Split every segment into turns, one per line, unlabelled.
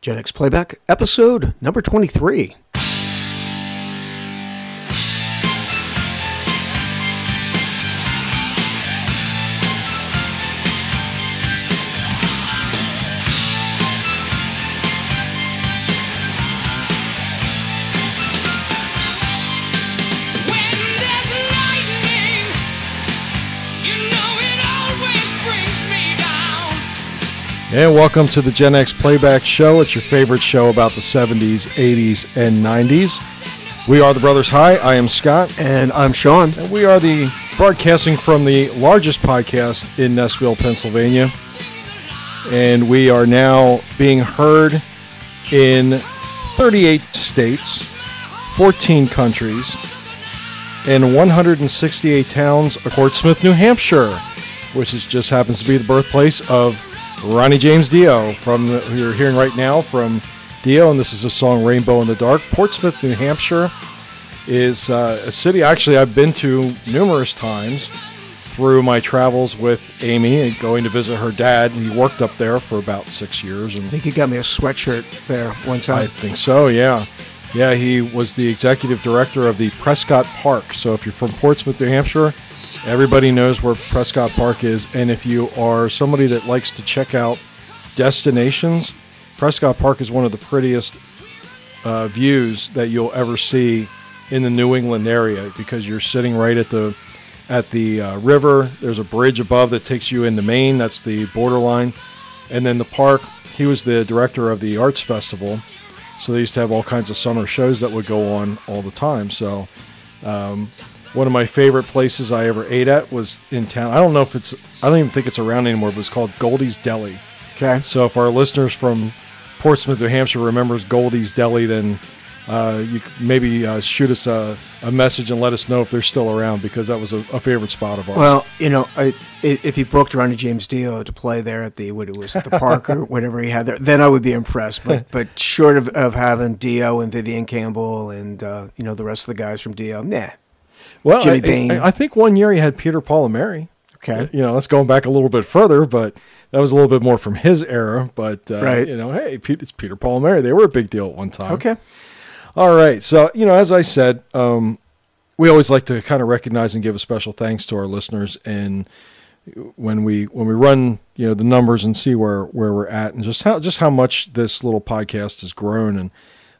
Gen X Playback, episode number 23.
And welcome to the Gen X Playback Show. It's your favorite show about the 70s, 80s, and 90s. We are the Brothers High. I am Scott.
And I'm Sean.
And we are the broadcasting from the largest podcast in Nessville, Pennsylvania. And we are now being heard in 38 states, 14 countries, and 168 towns of Portsmouth, New Hampshire, which is just happens to be the birthplace of Ronnie James Dio from the, who you're hearing right now from Dio, and this is the song "Rainbow in the Dark." Portsmouth, New Hampshire, is uh, a city actually I've been to numerous times through my travels with Amy and going to visit her dad. And he worked up there for about six years, and
I think he got me a sweatshirt there one time.
I think so, yeah. Yeah, he was the executive director of the Prescott Park. So if you're from Portsmouth, New Hampshire, everybody knows where Prescott Park is. And if you are somebody that likes to check out destinations, Prescott Park is one of the prettiest uh, views that you'll ever see in the New England area because you're sitting right at the at the uh, river. There's a bridge above that takes you into Maine. That's the borderline, and then the park. He was the director of the arts festival, so they used to have all kinds of summer shows that would go on all the time. So. Um, one of my favorite places I ever ate at was in town. I don't know if it's, I don't even think it's around anymore, but it's called Goldie's Deli.
Okay.
So if our listeners from Portsmouth, New Hampshire remembers Goldie's Deli, then uh, you maybe uh, shoot us a, a message and let us know if they're still around because that was a, a favorite spot of ours.
Well, you know, I, if he booked Ronnie James Dio to play there at the what it was the park or whatever he had there, then I would be impressed. But but short of, of having Dio and Vivian Campbell and uh, you know the rest of the guys from Dio, nah.
Well,
Jimmy
I,
Bain.
I, I think one year he had Peter Paul and Mary.
Okay.
You know, that's going back a little bit further, but that was a little bit more from his era. But uh,
Right.
you know, hey, it's Peter Paul and Mary. They were a big deal at one time.
Okay.
All right. So, you know, as I said, um, we always like to kind of recognize and give a special thanks to our listeners. And when we when we run, you know, the numbers and see where where we're at and just how just how much this little podcast has grown, and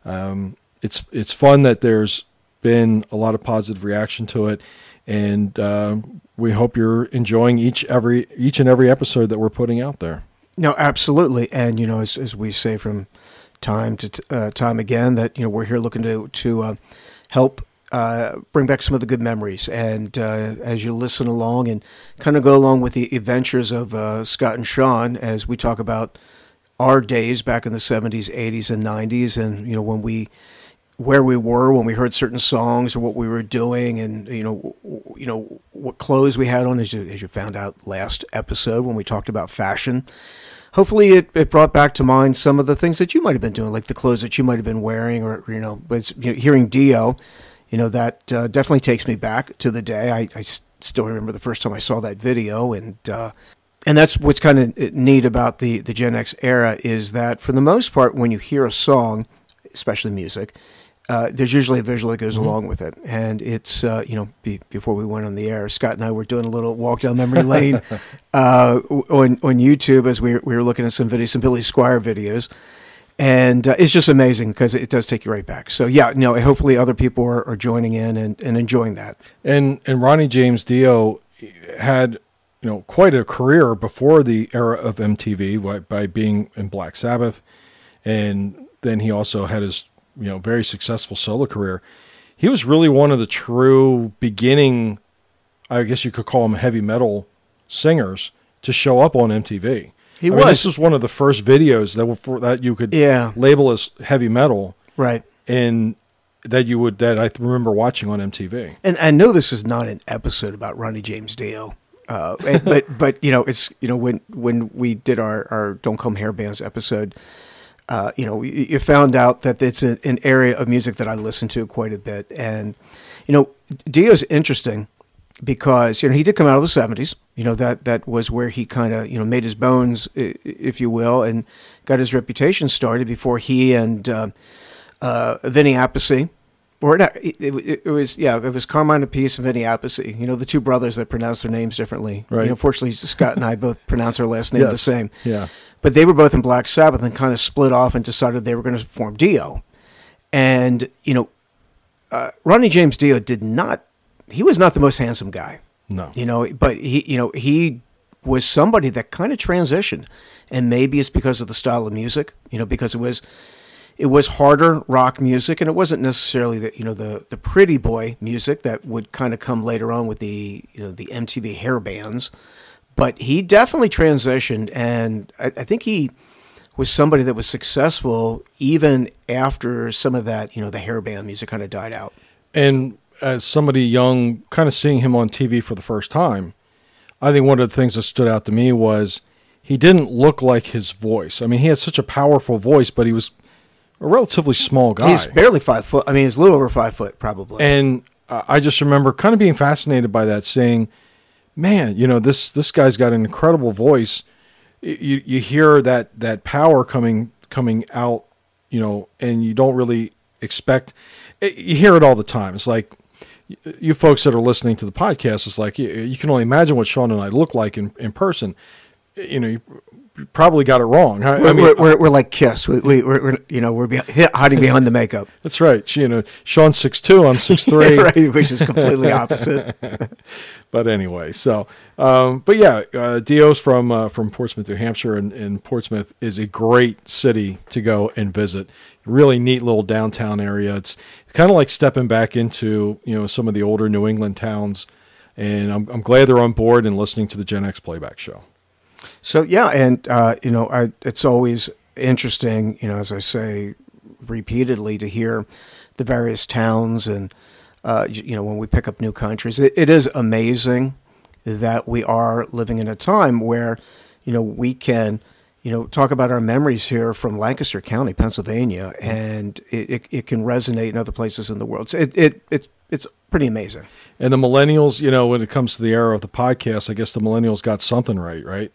um, it's it's fun that there's been a lot of positive reaction to it, and uh, we hope you're enjoying each every each and every episode that we're putting out there.
No, absolutely. And you know, as, as we say from time to t- uh, time again, that you know we're here looking to to uh, help uh, bring back some of the good memories. And uh, as you listen along and kind of go along with the adventures of uh, Scott and Sean, as we talk about our days back in the '70s, '80s, and '90s, and you know when we where we were when we heard certain songs or what we were doing and you know you know what clothes we had on as you, as you found out last episode when we talked about fashion. Hopefully it, it brought back to mind some of the things that you might have been doing like the clothes that you might have been wearing or you know but you know, hearing dio you know that uh, definitely takes me back to the day. I, I still remember the first time i saw that video and uh, and that's what's kind of neat about the the Gen X era is that for the most part, when you hear a song, especially music, uh, there's usually a visual that goes along with it. And it's uh, you know be, before we went on the air, Scott and I were doing a little walk down memory lane uh, on on YouTube as we were, we were looking at some videos, some Billy Squier videos. And uh, it's just amazing because it does take you right back. So yeah, no. Hopefully, other people are, are joining in and, and enjoying that.
And and Ronnie James Dio had you know quite a career before the era of MTV by, by being in Black Sabbath, and then he also had his you know very successful solo career. He was really one of the true beginning, I guess you could call him heavy metal singers to show up on MTV.
He
I mean,
was.
this was one of the first videos that were for, that you could
Yeah.
label as heavy metal
Right.
and that you would that I remember watching on MTV.
And I know this is not an episode about Ronnie James Dio, uh, and- but but you know it's you know when when we did our our Don't Come Hair Bands episode, uh, you know you, found out that it's a, an area of music that I listen to quite a bit, and you know Dio's interesting because you know he did come out of the '70s. You know that that was where he kind of you know made his bones, if you will, and got his reputation started before he and uh, uh, Vinny Appice. Or not, it, it, it was yeah, it was Carmine Appice and Vinny Appice. You know the two brothers that pronounce their names differently.
Right.
You know, fortunately, Scott and I both pronounce our last name the same.
Yeah.
But they were both in Black Sabbath and kind of split off and decided they were going to form Dio. And you know, uh, Ronnie James Dio did not. He was not the most handsome guy.
No.
You know, but he, you know, he was somebody that kind of transitioned, and maybe it's because of the style of music. You know, because it was, it was harder rock music, and it wasn't necessarily the, you know, the the pretty boy music that would kind of come later on with the, you know, the MTV hair bands. But he definitely transitioned, and I, I think he was somebody that was successful even after some of that, you know, the hair band music kind of died out.
And as somebody young, kind of seeing him on TV for the first time, I think one of the things that stood out to me was he didn't look like his voice. I mean, he had such a powerful voice, but he was a relatively small guy.
He's barely five foot. I mean, he's a little over five foot, probably.
and uh, I just remember kind of being fascinated by that, saying, "Man, you know this this guy's got an incredible voice. You you hear that that power coming coming out, you know, and you don't really expect. eh, You hear it all the time. It's like." You folks that are listening to the podcast, it's like you, you can only imagine what Sean and I look like in, in person. You know, you probably got it wrong. I, I
we're,
mean,
we're, we're, we're like Kiss. We, we, we're, we're, you know, we're be- hiding behind the makeup,
that's right. She, you know, Sean's six two, I'm six three.
right? Which is completely opposite.
but anyway, so um, but yeah, uh, Dio's from uh, from Portsmouth, New Hampshire, and, and Portsmouth is a great city to go and visit. Really neat little downtown area. It's kind of like stepping back into you know some of the older New England towns, and I'm, I'm glad they're on board and listening to the Gen X playback show.
So yeah, and uh, you know, I, it's always interesting, you know, as I say repeatedly, to hear the various towns and uh, you know when we pick up new countries. It, it is amazing that we are living in a time where you know we can you know talk about our memories here from Lancaster County, Pennsylvania, and it, it, it can resonate in other places in the world. So it, it it's it's pretty amazing.
And the millennials, you know, when it comes to the era of the podcast, I guess the millennials got something right, right?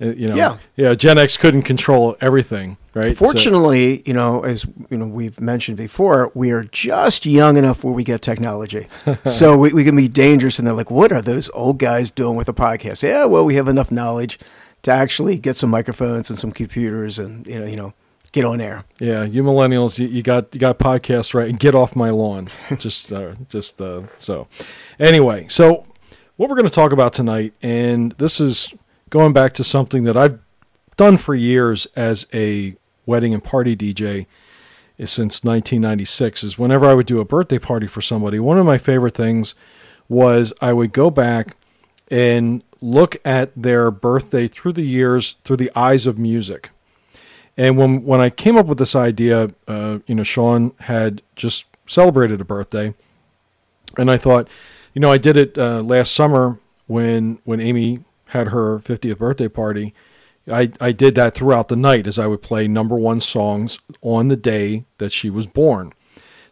Uh, You know,
Yeah.
yeah. Gen X couldn't control everything, right? So-
Fortunately, you know, as you know, we've mentioned before, we are just young enough where we get technology, so we, we can be dangerous. And they're like, "What are those old guys doing with a podcast?" Yeah, well, we have enough knowledge to actually get some microphones and some computers, and you know, you know, get on air.
Yeah, you millennials, you, you got you got podcasts right, and get off my lawn. just uh, just uh, so. Anyway, so what we're going to talk about tonight, and this is going back to something that I've done for years as a wedding and party DJ since 1996. Is whenever I would do a birthday party for somebody, one of my favorite things was I would go back and look at their birthday through the years through the eyes of music. And when when I came up with this idea, uh, you know, Sean had just celebrated a birthday, and I thought, you know, I did it uh, last summer when when Amy had her 50th birthday party. I, I did that throughout the night as I would play number one songs on the day that she was born.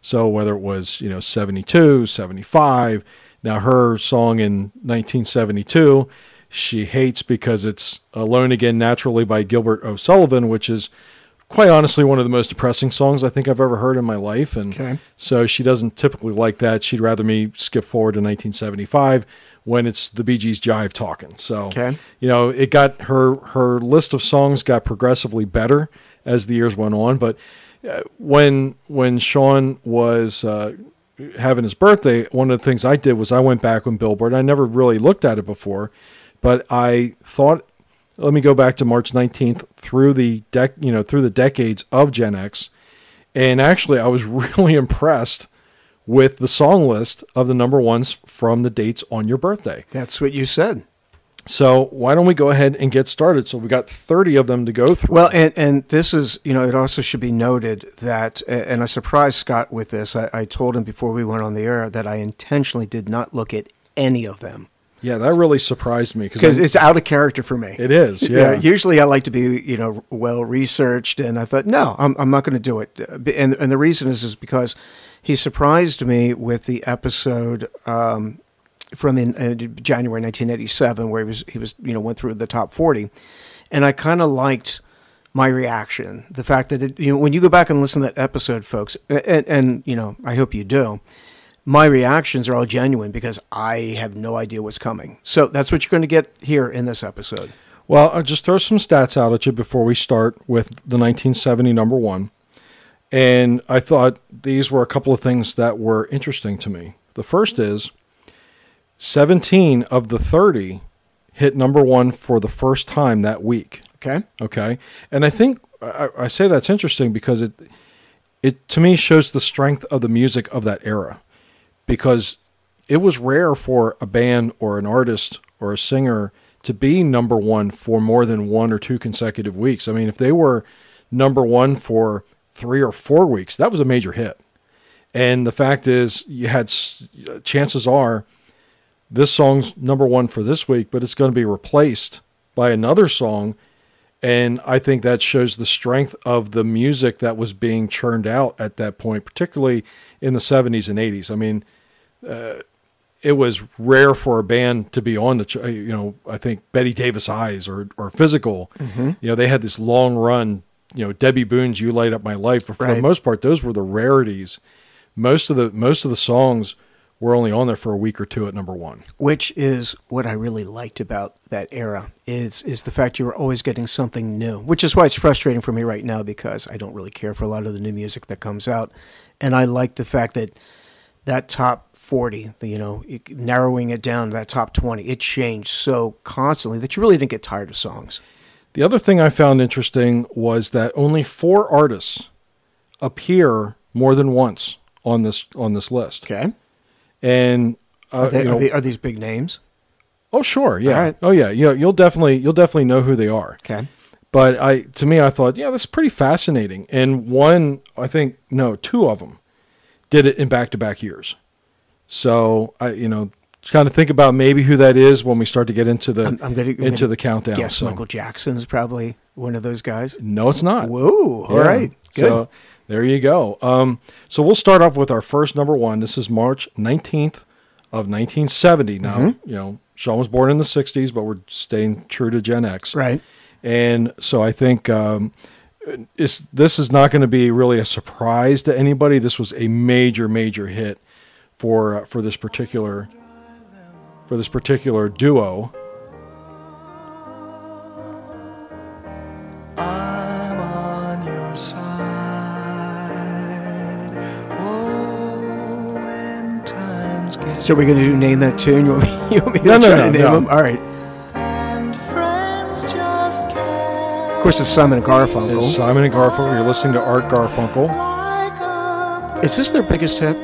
So whether it was, you know, 72, 75, now her song in 1972, she hates because it's Alone Again Naturally by Gilbert O'Sullivan, which is quite honestly one of the most depressing songs I think I've ever heard in my life. And
Okay.
so she doesn't typically like that. She'd rather me skip forward to 1975 when it's the Bee Gees Jive talking. So,
Okay.
you know, it got her her list of songs got progressively better as the years went on. But uh, when when Sean was uh, having his birthday, one of the things I did was I went back on Billboard. I never really looked at it before, but I thought, let me go back to March 19th through the dec- you know through the decades of Gen X, and actually I was really impressed with the song list of the number ones from the dates on your birthday.
That's what you said.
So why don't we go ahead and get started? So we got 30 of them to go through.
Well, and, and this is, you know, it also should be noted that, and I surprised Scott with this. I, I told him before we went on the air that I intentionally did not look at any of them
yeah, that really surprised me
because it's out of character for me.
it is. Yeah.
Usually I like to be, you know, well researched, and I thought, no, I'm, I'm not going to do it. And and the reason is is because he surprised me with the episode um, from in uh, January 1987, where he was he was you know went through the top 40, and I kind of liked my reaction, the fact that it, you know when you go back and listen to that episode, folks, and, and you know I hope you do. My reactions are all genuine because I have no idea what's coming. So that's what you're going to get here in this episode.
Well, I'll just throw some stats out at you before we start with the 1970 number one. And I thought these were a couple of things that were interesting to me. The first is 17 of the 30 hit number one for the first time that week.
Okay.
Okay. And I think I, I say that's interesting because it, it to me shows the strength of the music of that era because it was rare for a band or an artist or a singer to be number one for more than one or two consecutive weeks. I mean, if they were number one for three or four weeks, that was a major hit. And the fact is, you had chances are this song's number one for this week, but it's going to be replaced by another song. And I think that shows the strength of the music that was being churned out at that point, particularly in the 70s and 80s. I mean, Uh, it was rare for a band to be on the, ch- uh, you know, I think Bette Davis Eyes or, or Physical. Mm-hmm. You know, they had this long run, you know, Debby Boone's You Light Up My Life. But for the most part, those were the rarities. Most of the, most of the songs were only on there for a week or two at number one.
which is what I really liked about that era is is the fact you were always getting something new, which is why it's frustrating for me right now because I don't really care for a lot of the new music that comes out, and I like the fact that that top forty, the, you know, narrowing it down to that top twenty, it changed so constantly that you really didn't get tired of songs.
The other thing I found interesting was that only four artists appear more than once on this on this list.
Okay,
And uh,
are, they,
you know-
are, they, are these big names?
oh sure, yeah,
right.
oh yeah, you know, you'll definitely you'll definitely know who they are.
Okay,
But I to me I thought, yeah, that's pretty fascinating. And one, I think no, two of them did it in back-to-back years. So I you know kind of think about maybe who that is when we start to get into the
I'm, I'm gonna I'm
into
gonna
the countdown.
Guess
So-
Michael Jackson's probably one of those guys.
No, it's not.
Whoa! All
Yeah.
right, good.
So there you go. Um, so we'll start off with our first number one. This is March 19th of 1970. Now,
Mm-hmm.
you know, Sean was born in the 60s, but we're staying true to Gen X.
right.
And so I think um, it's, this is not going to be really a surprise to anybody. This was a major, major hit for uh, for this particular for this particular duo.
I'm on your side. Oh, when times get
So we're going to name that tune. You want me, you want me to
No, no,
try
no,
to name
no.
them? All right. Course, it's Simon and Garfunkel.
It's Simon and Garfunkel. You're listening to Art Garfunkel.
Is this their biggest hit?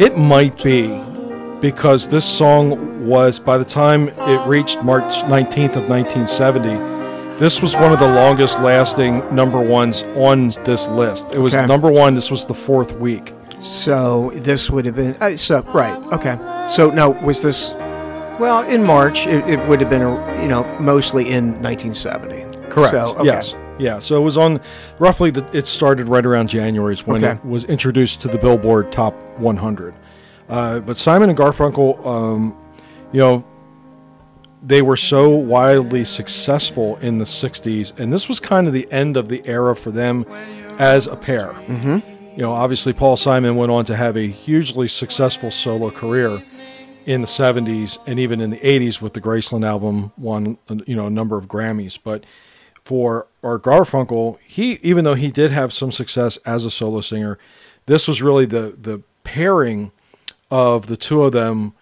It might be because this song was, by the time it reached March 19th of 1970, this was one of the longest lasting number ones on this list. It was
Okay.
number one, this was the fourth week.
So this would have been. Uh, so right. Okay. So now was this? Well, in March, it, it would have been, you know, mostly in 1970.
Correct.
So, okay.
Yes. Yeah. So it was on roughly, the, it started right around January is when
Okay.
it was introduced to the Billboard Top 100. Uh, but Simon and Garfunkel, um, you know, they were so wildly successful in the 60s, and this was kind of the end of the era for them as a pair. Mm-hmm. You know, obviously, Paul Simon went on to have a hugely successful solo career in the 70s and even in the 80s with the Graceland album, won you know a number of Grammys. But for Art Garfunkel, he even though he did have some success as a solo singer, this was really the the pairing of the two of them,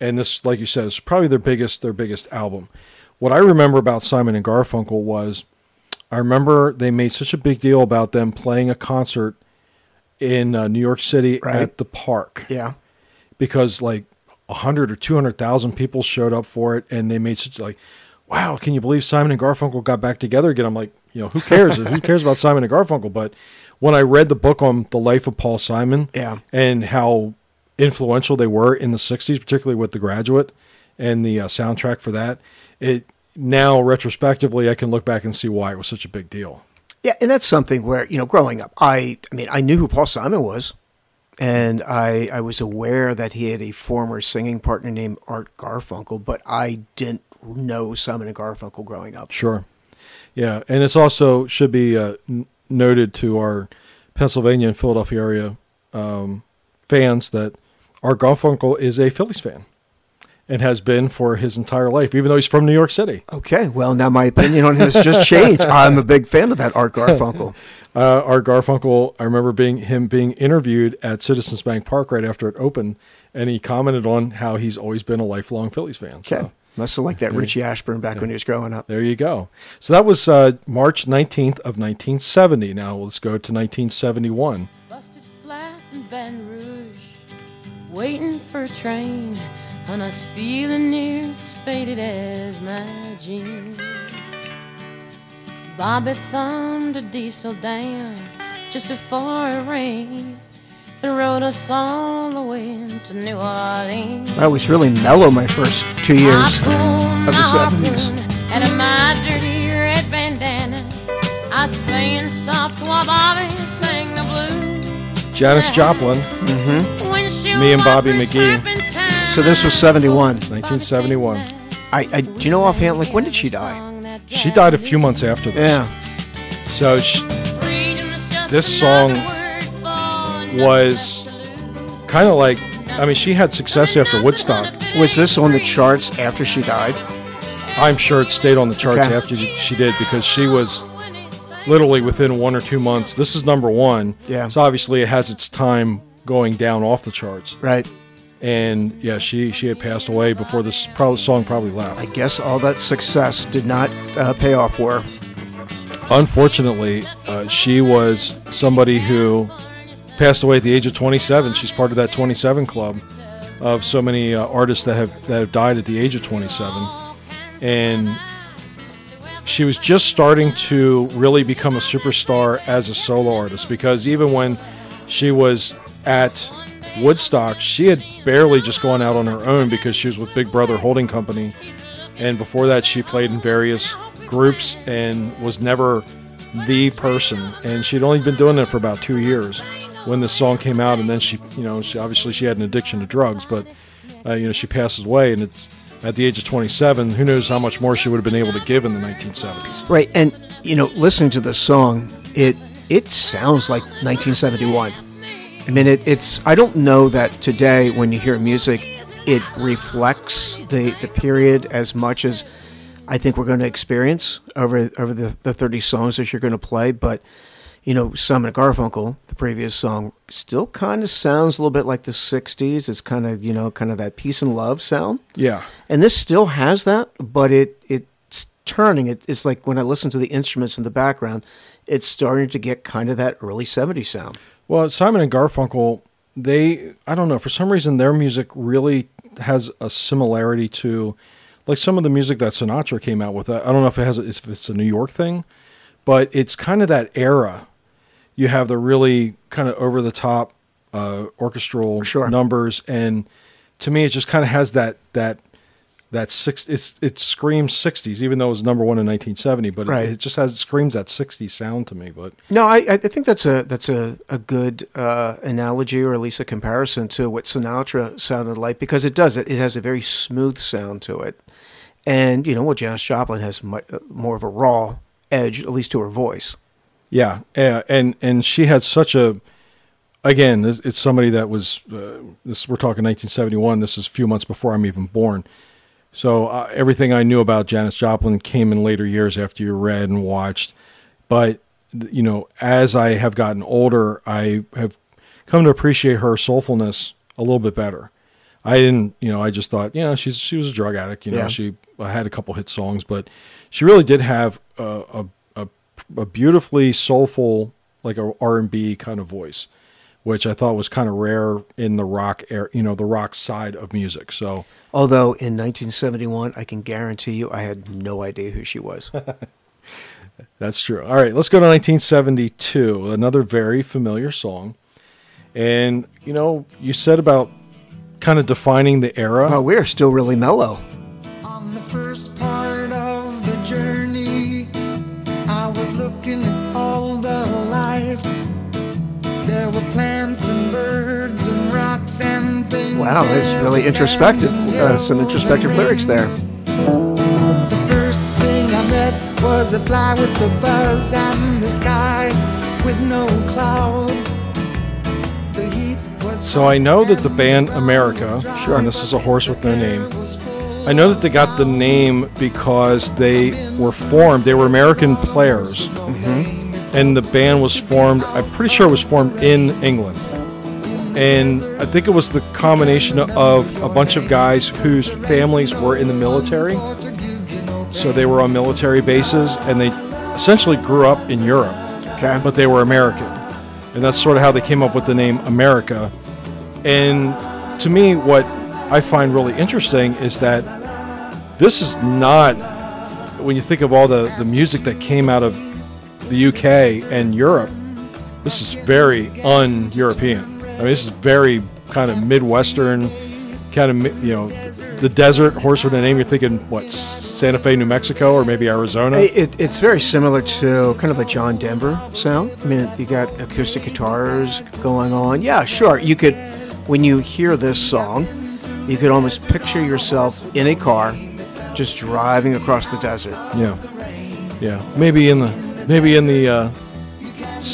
and this, like you said, is probably their biggest their biggest album. What I remember about Simon and Garfunkel was, I remember they made such a big deal about them playing a concert in uh, New York City
Right.
at the park
Yeah.
because like a hundred or two hundred thousand people showed up for it, and they made such like, wow, can you believe Simon and Garfunkel got back together again? I'm like, you know, who cares? who cares about Simon and Garfunkel? But when I read the book on the life of Paul Simon,
Yeah.
and how influential they were in the '60s, particularly with The Graduate and the uh, soundtrack for that, it now retrospectively I can look back and see why it was such a big deal.
Yeah, and that's something where you know, growing up, I, I mean, I knew who Paul Simon was. and I I was aware that he had a former singing partner named Art Garfunkel, but I didn't know Simon and Garfunkel growing up.
Sure. Yeah, and it's also should be uh, n- noted to our Pennsylvania and Philadelphia area um, fans that Art Garfunkel is a Phillies fan and has been for his entire life, even though he's from New York City.
Okay, well now my opinion on him has just changed. I'm a big fan of that Art Garfunkel.
Uh, Art Garfunkel, I remember being him being interviewed at Citizens Bank Park right after it opened, and he commented on how he's always been a lifelong Phillies fan.
Okay,
So
must have liked that Richie Ashburn back when he was growing up.
there you go. So that was uh, March 19th of 1970. Now let's go to 1971.
Busted flat in Baton Rouge, waiting for a train, and I was feeling near as faded as my jeans. Bobby thumbed a diesel down just before it rained and rode us all the way to New Orleans.
I was really mellow my first two years.
I pulled
of the
my
70s.
harpoon Out of my dirty red bandana. I was playing soft while Bobby sang the blues.
Janis Joplin, mm-hmm. Me and Bobby McGee.
So this was 71.
1971.
I, I do you know offhand like when did she die?
She died a few months after this.
Yeah.
So sh this song was kind of like, I mean, she had success after Woodstock.
Was this on the charts after she died?
I'm sure it stayed on the charts
Okay.
after she did because she was literally within one or two months. This is number one.
Yeah.
So obviously it has its time going down off the charts.
Right.
And yeah, she she had passed away before this probably, song probably left.
I guess all that success did not uh, pay off for her.
Unfortunately, uh, she was somebody who passed away at the age of 27. She's part of that 27 club of so many uh, artists that have that have died at the age of 27, and she was just starting to really become a superstar as a solo artist because even when she was at Woodstock, she had barely just gone out on her own because she was with Big Brother Holding Company, and before that, she played in various groups and was never the person. And she'd only been doing it for about two years when this song came out, and then she, you know, she obviously she had an addiction to drugs, but uh, you know, she passes away, and it's at the age of 27. Who knows how much more she would have been able to give in the 1970s?
Right, and you know, listening to this song, it it sounds like 1971. I mean, it, it's. I don't know that today, when you hear music, it reflects the the period as much as I think we're going to experience over over the the 30 songs that you're going to play. But you know, Simon and Garfunkel, the previous song, still kind of sounds a little bit like the 60s. It's kind of you know, kind of that peace and love sound
Yeah,
and this still has that, but it it's turning. It, it's like when I listen to the instruments in the background, it's starting to get kind of that early '70s sound.
Well, Simon and Garfunkel, they I don't know, for some reason their music really has a similarity to like some of the music that Sinatra came out with. I don't know if it has if it's a New York thing, but it's kind of that era. You have the really kind of over the top uh, orchestral
Sure.
numbers, and to me, it just kind of has that that that six. It's it screams '60s, even though it was number one in 1970. But
Right.
it, it just has it screams that '60s sound to me. But
No, I, I think that's a that's a, a good uh, analogy or at least a comparison to what Sinatra sounded like because it does it. It has a very smooth sound to it, and you know what Janis Joplin has mu- uh, more of a raw edge, at least to her voice.
Yeah, yeah, and and she had such a. Again, it's somebody that was. Uh, this we're talking 1971. This is a few months before I'm even born. So uh, everything I knew about Janis Joplin came in later years after you read and watched. But you know, as I have gotten older, I have come to appreciate her soulfulness a little bit better. I didn't, you know, I just thought, you know, she's she was a drug addict. You know,
Yeah.
she had a couple hit songs, but she really did have a a, a, beautifully soulful, like a R and B kind of voice, which I thought was kind of rare in the rock air, you know, the rock side of music. So
Although in 1971, I can guarantee you, I had no idea who she was.
That's true. All right, let's go to 1972, another very familiar song. And, you know, you said about kind of defining the era.
oh, we're still really mellow. Wow, that's really introspective. Uh, some introspective lyrics there.
The first thing I met was a fly with a buzz and the sky with no clouds. The heat was
So I know that the band America, sure, and this is a horse with no name. I know that they got the name because they were formed. They were American players, and the band was formed. I'm pretty sure it was formed in England, and I think it was the combination of a bunch of guys whose families were in the military. So they were on military bases, and they essentially grew up in Europe
Okay.
but they were American. And that's sort of how they came up with the name America. And to me, what I find really interesting is that this is not, when you think of all the, the music that came out of the UK and Europe, this is very un European. I mean, this is very kind of Midwestern, kind of, you know, the desert, horse with a name, you're thinking, what, Santa Fe, New Mexico, or maybe Arizona?
It, it- it's very similar to kind of a John Denver sound. I mean, you got acoustic guitars going on. Yeah, sure. You could, when you hear this song, you could almost picture yourself in a car just driving across the desert.
Yeah, yeah. Maybe in the maybe in the uh,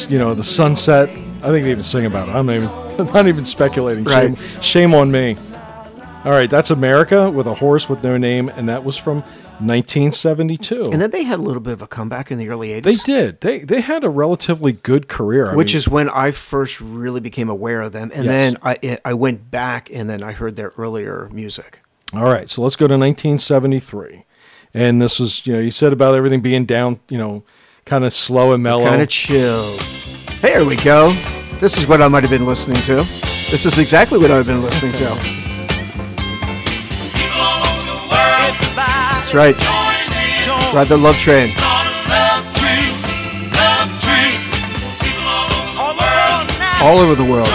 you know the sunset. I think they even sing about it. I'm not even I'm not even speculating. Shame,
Right.
shame on me. All right, that's America with a horse with no name, and that was from 1972.
And then they had a little bit of a comeback in the early 80s.
they did. They they had a relatively good career. I
which
mean,
is when I first really became aware of them. And
Yes.
then I, I went back and then I heard their earlier music.
All right, so let's go to 1973, and this is you know you said about everything being down, you know, kind of slow and mellow.
Kind of chill. Hey, here we go. This is what I might have been listening to. This is exactly what I've been listening to. That's right. Ride the love train. All over the world.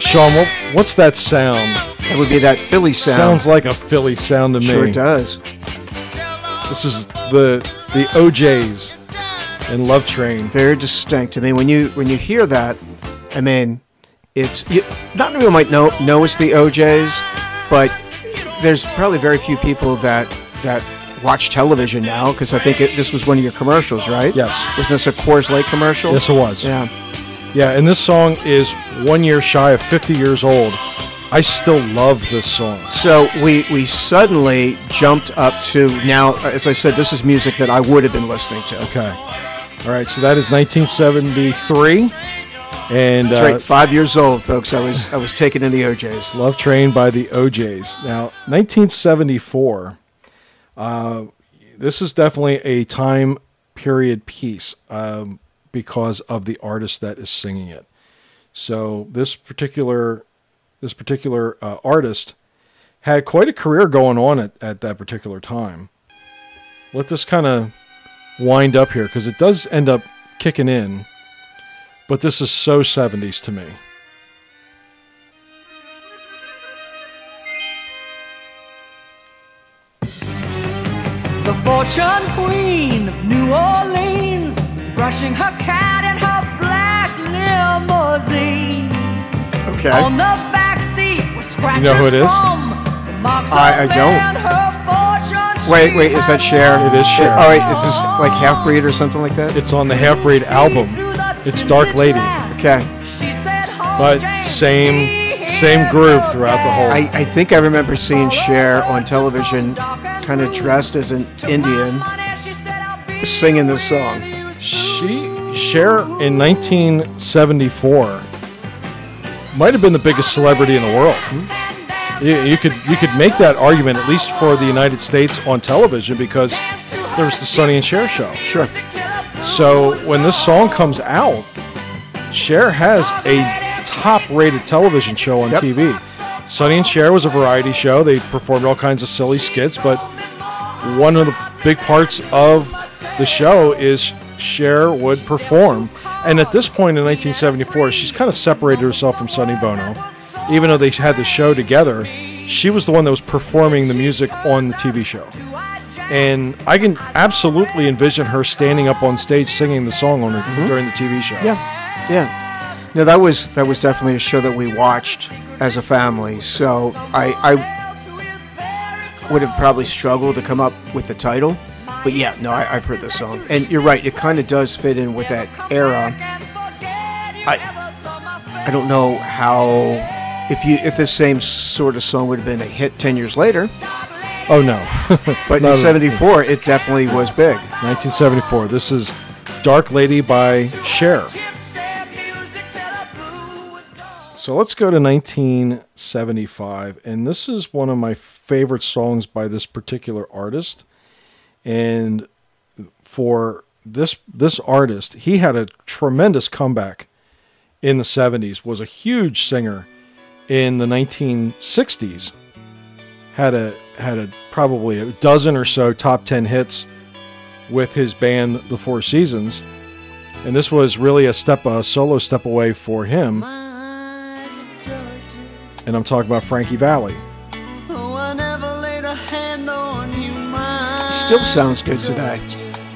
Sean, what, what's that sound?
That would be that Philly sound.
Sounds like a Philly sound to me.
sure it does.
This is the the O'Jays and Love Train.
Very distinct. I mean, when you when you hear that, I mean, it's you, not everyone might know know it's the O'Jays, but there's probably very few people that that watch television now because I think it, this was one of your commercials, right?
Yes.
Wasn't this a Coors Light commercial?
Yes, it was.
Yeah.
Yeah, and this song is one year shy of 50 years old. I still love this song.
So we we suddenly jumped up to now. As I said, this is music that I would have been listening to.
Okay. All right, so that is 1973, and
That's
uh,
right, five years old, folks. I was I was taken in the O'Jays.
Love Train by the O'Jays. Now, 1974. Uh, this is definitely a time period piece um, because of the artist that is singing it. So this particular this particular uh, artist had quite a career going on at, at that particular time. Let this kind of wind up here because it does end up kicking in, but this is so 70s to me.
The fortune queen of New Orleans was brushing her cat in her black limousine.
Okay.
On the back seat were scratches
know who it is?
from the marks
I- I don't.
man her fortune
Wait, wait, is that
had
Cher?
It is Cher.
All right, is this like half breed or something like that?
It's on the Half Breed album. It's Dark Lady,
Okay.
but same same groove throughout the whole.
I, I think I remember seeing Cher on television, kind of dressed as an Indian, singing this song.
She Cher in 1974 might have been the biggest celebrity in the world. You, you could you could make that argument at least for the United States on television because there was the Sonny and Cher show.
Sure.
So when this song comes out, Cher has a top-rated television show on
Yep.
TV. Sonny and Cher was a variety show. They performed all kinds of silly skits, but one of the big parts of the show is Cher would perform. And at this point in 1974, she's kind of separated herself from Sonny Bono. Even though they had the show together, she was the one that was performing the music on the TV show. And I can absolutely envision her standing up on stage singing the song on her, mm-hmm. during the TV show.
Yeah, yeah. No, that was that was definitely a show that we watched as a family. So I, I would have probably struggled to come up with the title, but yeah, no, I, I've heard this song, and you're right. It kind of does fit in with that era. I I don't know how if you if this same sort of song would have been a hit ten years later,
Oh no,
but in
Not
'74 it definitely was big.
1974. This is "Dark Lady" by Cher. So let's go to 1975, and this is one of my favorite songs by this particular artist. And for this this artist, he had a tremendous comeback in the 70s. Was a huge singer in the 1960s. Had a had a probably a dozen or so top 10 hits with his band The Four Seasons. And this was really a step a solo step away for him. And I'm talking about Frankie Valli.
Still sounds good today.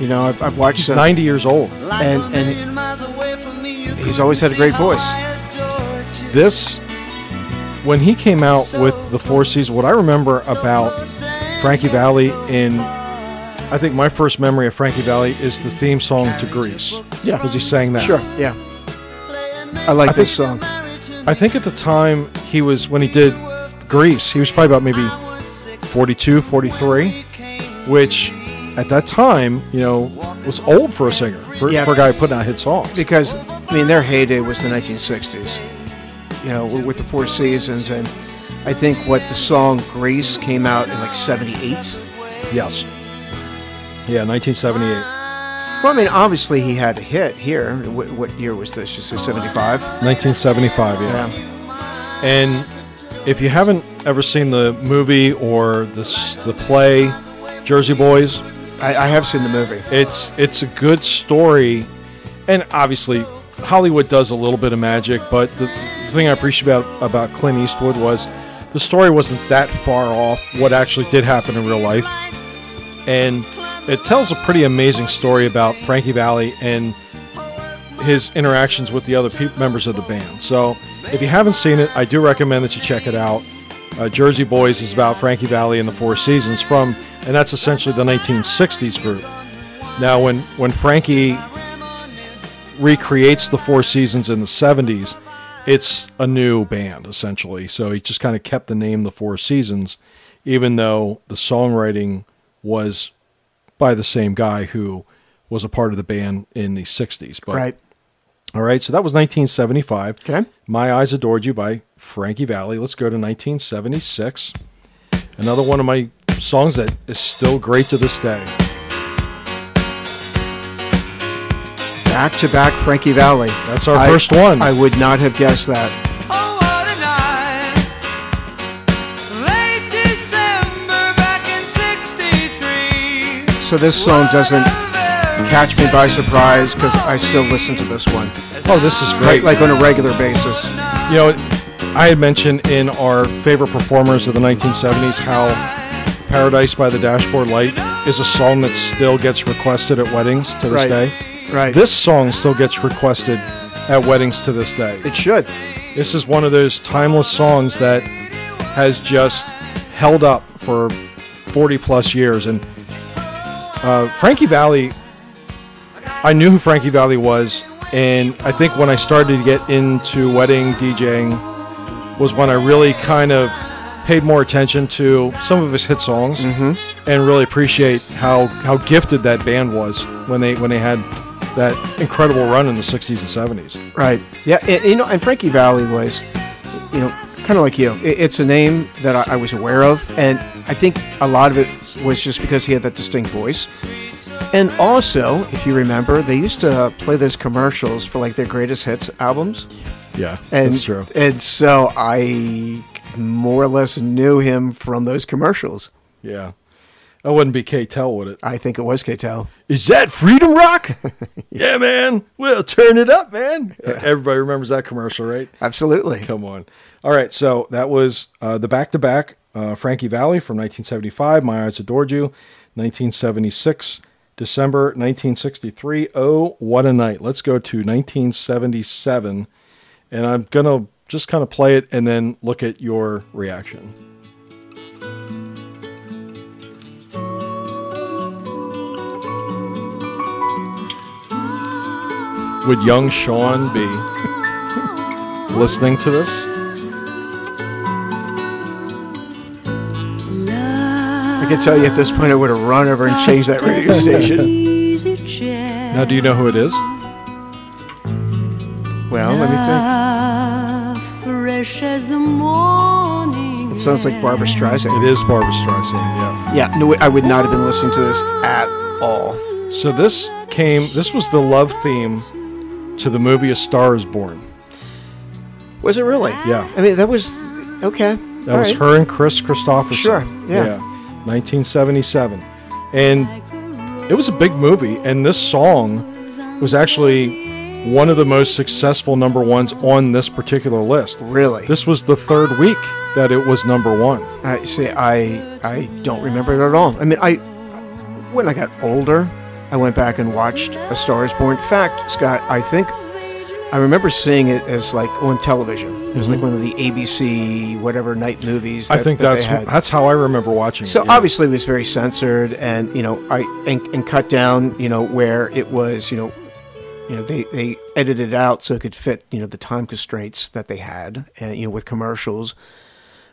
You know, I've, I've watched some, uh,
90 years old.
and and he's always had a great voice.
This when he came out with the Four Seasons, what I remember about Frankie Valli in I think my first memory of Frankie Valli is the theme song to Grease.
Yeah.
Because he sang that.
Sure, yeah. I like
I
this song.
I think at the time he was when he did Grease, he was probably about maybe 42, 43, which at that time, you know, was old for a singer, for,
Yeah.
for a guy putting out hit songs.
because I mean their heyday was the 1960s. You know, with with the Four Seasons, and I think what the song "Grease" came out in like '78.
Yes. Yeah, 1978.
Well, I mean, obviously he had a hit here. What, what year was this? Just say '75.
1975, yeah.
Yeah.
And if you haven't ever seen the movie or the the play Jersey Boys,
I, I have seen the movie.
it's it's a good story, and obviously Hollywood does a little bit of magic. But the thing I appreciate about about Clint Eastwood was the story wasn't that far off what actually did happen in real life, and it tells a pretty amazing story about Frankie Valli and his interactions with the other peop members of the band. So if you haven't seen it, I do recommend that you check it out. Uh, Jersey Boys is about Frankie Valli and the Four Seasons from, and that's essentially the 1960s group. Now, when when Frankie recreates the Four Seasons in the 70s, it's a new band essentially. So he just kind of kept the name the Four Seasons, even though the songwriting was by the same guy who was a part of the band in the 60s. But,
Right.
All right, so that was 1975.
Okay.
My Eyes Adored You by Frankie Valli. Let's go to 1976. Another one of my songs that is still great to this day.
Back to back Frankie Valli.
That's our
I-
first one.
I would not have guessed that.
Oh, what a night. Late December back in 63.
So this song doesn't catch me by surprise because I still listen to this one,
oh, this is
right?
great.
Like on a regular basis.
Oh, you know, I had mentioned in our favorite performers of the 1970s how Paradise by the Dashboard Light is a song that still gets requested at weddings to this
Right.
day.
Right.
This song still gets requested at weddings to this day.
it should.
This is one of those timeless songs that has just held up for 40 plus years. And uh, Frankie Valli, I knew who Frankie Valli was. And I think when I started to get into wedding DJing was when I really kind of paid more attention to some of his hit songs mm-hmm. and really appreciate how, how gifted that band was when they when they had that incredible run in the 60s and 70s.
Right. Yeah. And, you know, and Frankie Valli was, you know, kind of like you. It, it's a name that I, I was aware of, and I think a lot of it was just because he had that distinct voice. And also, if you remember, they used to play those commercials for like their greatest hits albums,
Yeah,
and
that's true.
and so I more or less knew him from those commercials.
Yeah. That wouldn't be K-Tel, would it?
I think it was K-Tel.
Is that Freedom Rock? yeah, man. We'll turn it up, man. Everybody remembers that commercial, right?
Absolutely.
Come on. All right, so that was uh, the back to back uh, Frankie Valli from 1975, My Eyes Adored You, 1976, December 1963, Oh, What a Night. Let's go to 1977, and I'm going to just kind of play it and then look at your reaction. Would young Sean be listening to this?
I can tell you at this point, I would have run over and changed that radio station.
Now, do you know who it is?
Well, let me
Fresh as the morning.
It sounds like Barbra Streisand.
It is Barbra Streisand, yeah.
Yeah, no, I would not have been listening to this at all.
So this came, this was the love theme to the movie A Star is Born.
Was it really?
Yeah.
I mean, that was okay.
That
all
was
right.
her and Kris Kristofferson.
Sure, yeah.
1977. And it was a big movie, and this song was actually one of the most successful number ones on this particular list.
Really?
This was the third week that it was number one.
I see. I I don't remember it at all. I mean, I when I got older, I went back and watched A Star Is Born. In fact, Scott, I think I remember seeing it as like on television. It was like one of the ABC whatever night movies. That,
Mm-hmm. I think
that
that's that's how I remember watching
So
it. yeah.
obviously it was very censored, and you know, I and, and cut down, you know, where it was, you know, you know, they they edited it out so it could fit, you know, the time constraints that they had, and you know, with commercials.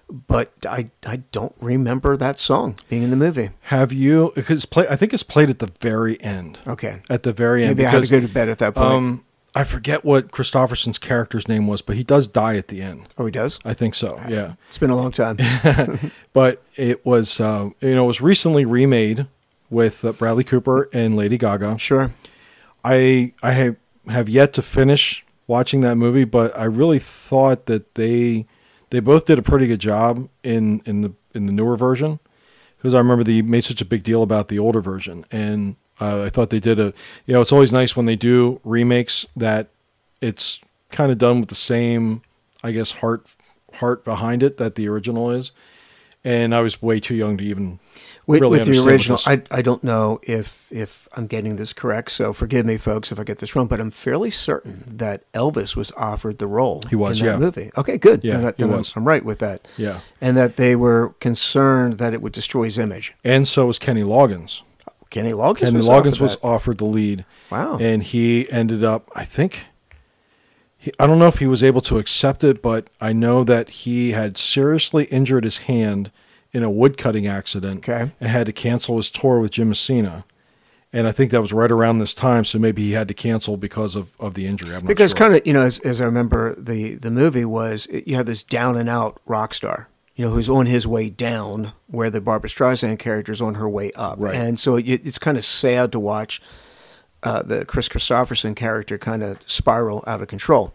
But I I don't remember that song being in the movie.
Have you? Because play, I think it's played at the very end.
Okay,
At the very end.
maybe I had to go to bed at that point.
Um, I forget what Kristofferson's character's name was, but he does die at the end.
oh, he does.
I think so. Yeah.
It's been a long time.
but it was uh, you know it was recently remade with uh, Bradley Cooper and Lady Gaga.
sure.
I I have, have yet to finish watching that movie, but I really thought that they they both did a pretty good job in in the in the newer version because I remember they made such a big deal about the older version, and uh, I thought they did a you know it's always nice when they do remakes that it's kind of done with the same I guess heart heart behind it that the original is, and I was way too young to even
With,
really
with the original, I, I don't know if if I'm getting this correct, so forgive me, folks, if I get this wrong. But I'm fairly certain that Elvis was offered the role.
He was,
in that
yeah.
movie. Okay, good.
Yeah,
then, I-
he
then I'm-
was.
I'm right with that.
Yeah.
and that they were concerned that it would destroy his image.
and so was Kenny Loggins.
Kenny Loggins.
Kenny
was
Loggins
offered
was
that.
offered the lead.
Wow.
And he ended up, I think, he, I don't know if he was able to accept it, but I know that he had seriously injured his hand in a woodcutting accident
Okay.
and had to cancel his tour with Jim Messina. And I think that was right around this time, so maybe he had to cancel because of, of the injury. I'm not
because
sure.
kind of you know as, as I remember the the movie was you had this down and out rock star you know who's on his way down where the Barbra Streisand character is on her way up
Right.
and so it, it's kind of sad to watch uh, the Kris Kristofferson character kind of spiral out of control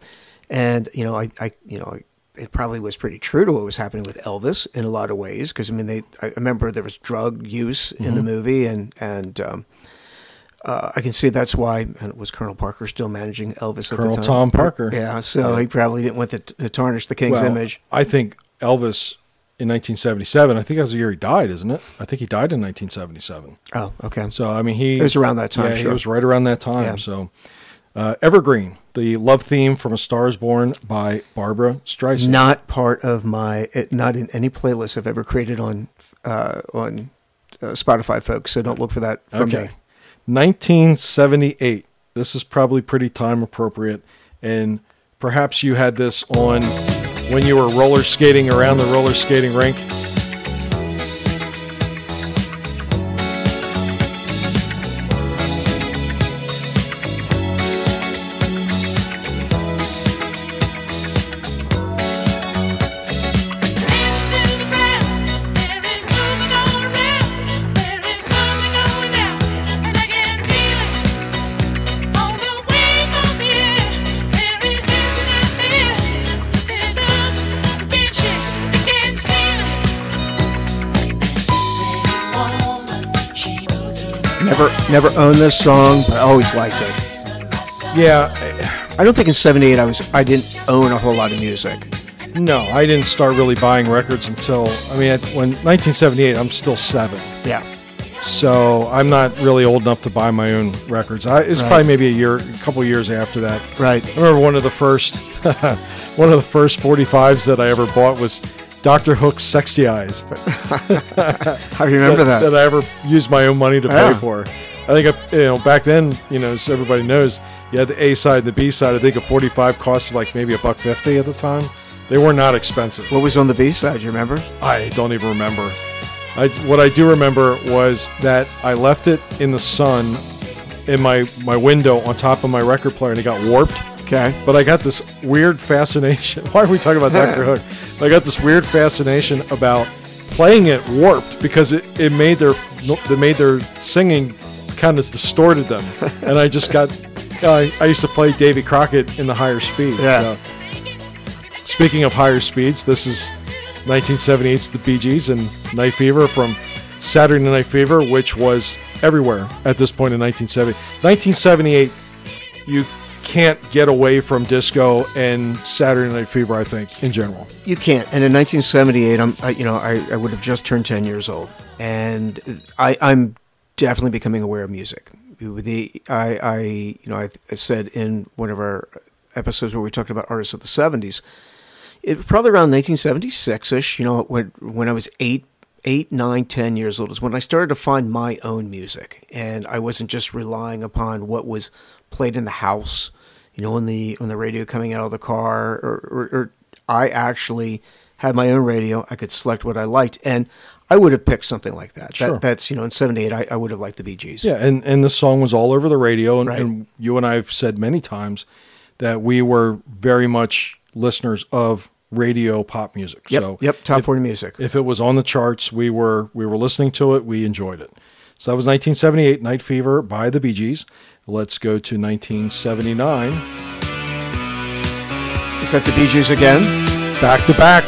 and you know I, I you know it probably was pretty true to what was happening with Elvis in a lot of ways because I mean they I remember there was drug use in
Mm-hmm.
the movie and and um, uh, I can see that's why and was Colonel Parker still managing Elvis at
Colonel
the time.
Tom Parker.
Yeah, so he probably didn't want to, to tarnish the king's
Well,
image.
I think Elvis in 1977, I think that was the year he died, isn't it? I think he died in 1977.
Oh, okay.
So I mean, he
It was around that time,
Yeah,
sure.
he was right around that time.
Yeah.
So, uh, Evergreen, the love theme from A Star Is Born by Barbra Streisand.
not part of my, not in any playlist I've ever created on uh, on uh, Spotify, folks. So don't look for that from
okay,
me.
1978. This is probably pretty time appropriate, and perhaps you had this on when you were roller skating around the roller skating rink.
Never, never owned this song, but I always liked it.
Yeah,
I don't think in '78 I was, I didn't own a whole lot of music.
No, I didn't start really buying records until I mean, when 1978. I'm still seven,
Yeah.
so I'm not really old enough to buy my own records. I, it's
Right.
probably maybe a year, a couple years after that.
Right.
I remember one of the first, one of the first 45s that I ever bought was Dr. Hook's Sexy Eyes.
I remember that.
that I ever used my own money to
Yeah.
pay for. I think I, you know back then, you know, as everybody knows, you had the A side and the B side. I think a 45 cost like maybe a buck fifty at the time. They were not expensive.
What was on the B side? You remember?
I don't even remember. I, what I do remember was that I left it in the sun in my, my window on top of my record player and it got warped.
Okay.
But I got this weird fascination. Why are we talking about Dr. Hook? I got this weird fascination about playing it warped because it, it made their it made their singing kind of distorted them, and I just got. I I used to play Davy Crockett in the higher speed.
Yeah.
So. Speaking of higher speeds, this is 1978's The Bee Gees and Night Fever from Saturday Night Fever, which was everywhere at this point in 1970. 1978, you can't get away from disco and Saturday Night Fever, I think, in general.
You can't. And in 1978, I'm, I, you know, I, I would have just turned 10 years old, and I, I'm definitely becoming aware of music. The, I, I, you know, I, I said in one of our episodes where we talked about artists of the 70s, it was probably around 1976ish. You know, when when I was eight, eight, nine, ten years old is when I started to find my own music, and I wasn't just relying upon what was played in the house, you know, on the on the radio coming out of the car, or, or, or I actually had my own radio. I could select what I liked, and I would have picked something like that.
Sure.
that that's you know, in '78, I, I would have liked the Bee Gees.
Yeah, and, and this song was all over the radio, and,
Right.
and you and I have said many times that we were very much listeners of radio pop music.
Yep.
So
yep. Top
if,
40 music.
if it was on the charts, we were we were listening to it, we enjoyed it. So that was 1978, Night Fever by the Bee Gees. Let's go to 1979,
Is that the Bee Gees again?
back to back.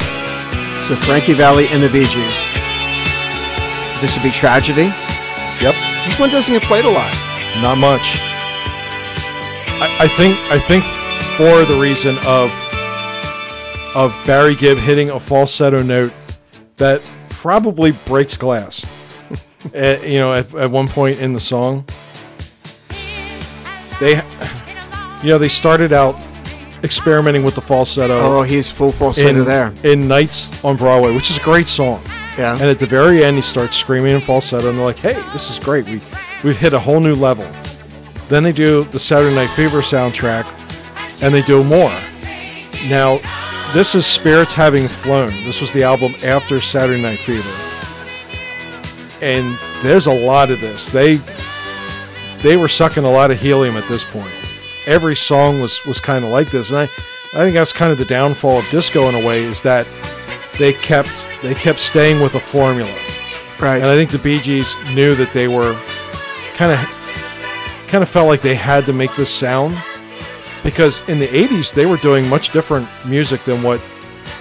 So Frankie Valli and the Bee Gees. This would be tragedy.
Yep,
This one doesn't get played a lot.
not much. I, I think I think for the reason of of Barry Gibb hitting a falsetto note that probably breaks glass. at, eh, you know, at, at one point in the song, they you know they started out experimenting with the falsetto
Oh, he's full falsetto
in,
there.
in Nights on Broadway, which is a great song.
Yeah.
And at the very end, he starts screaming in falsetto, and they're like, "Hey, this is great. We we've hit a whole new level." Then they do the Saturday Night Fever soundtrack, and they do more. Now, this is Spirits Having Flown. This was the album after Saturday Night Fever, and there's a lot of this. They they were sucking a lot of helium at this point. Every song was was kind of like this, and I I think that's kind of the downfall of disco in a way is that they kept they kept staying with a formula.
Right.
And I think the Bee Gees knew that they were kind of kind of felt like they had to make this sound because in the 80s they were doing much different music than what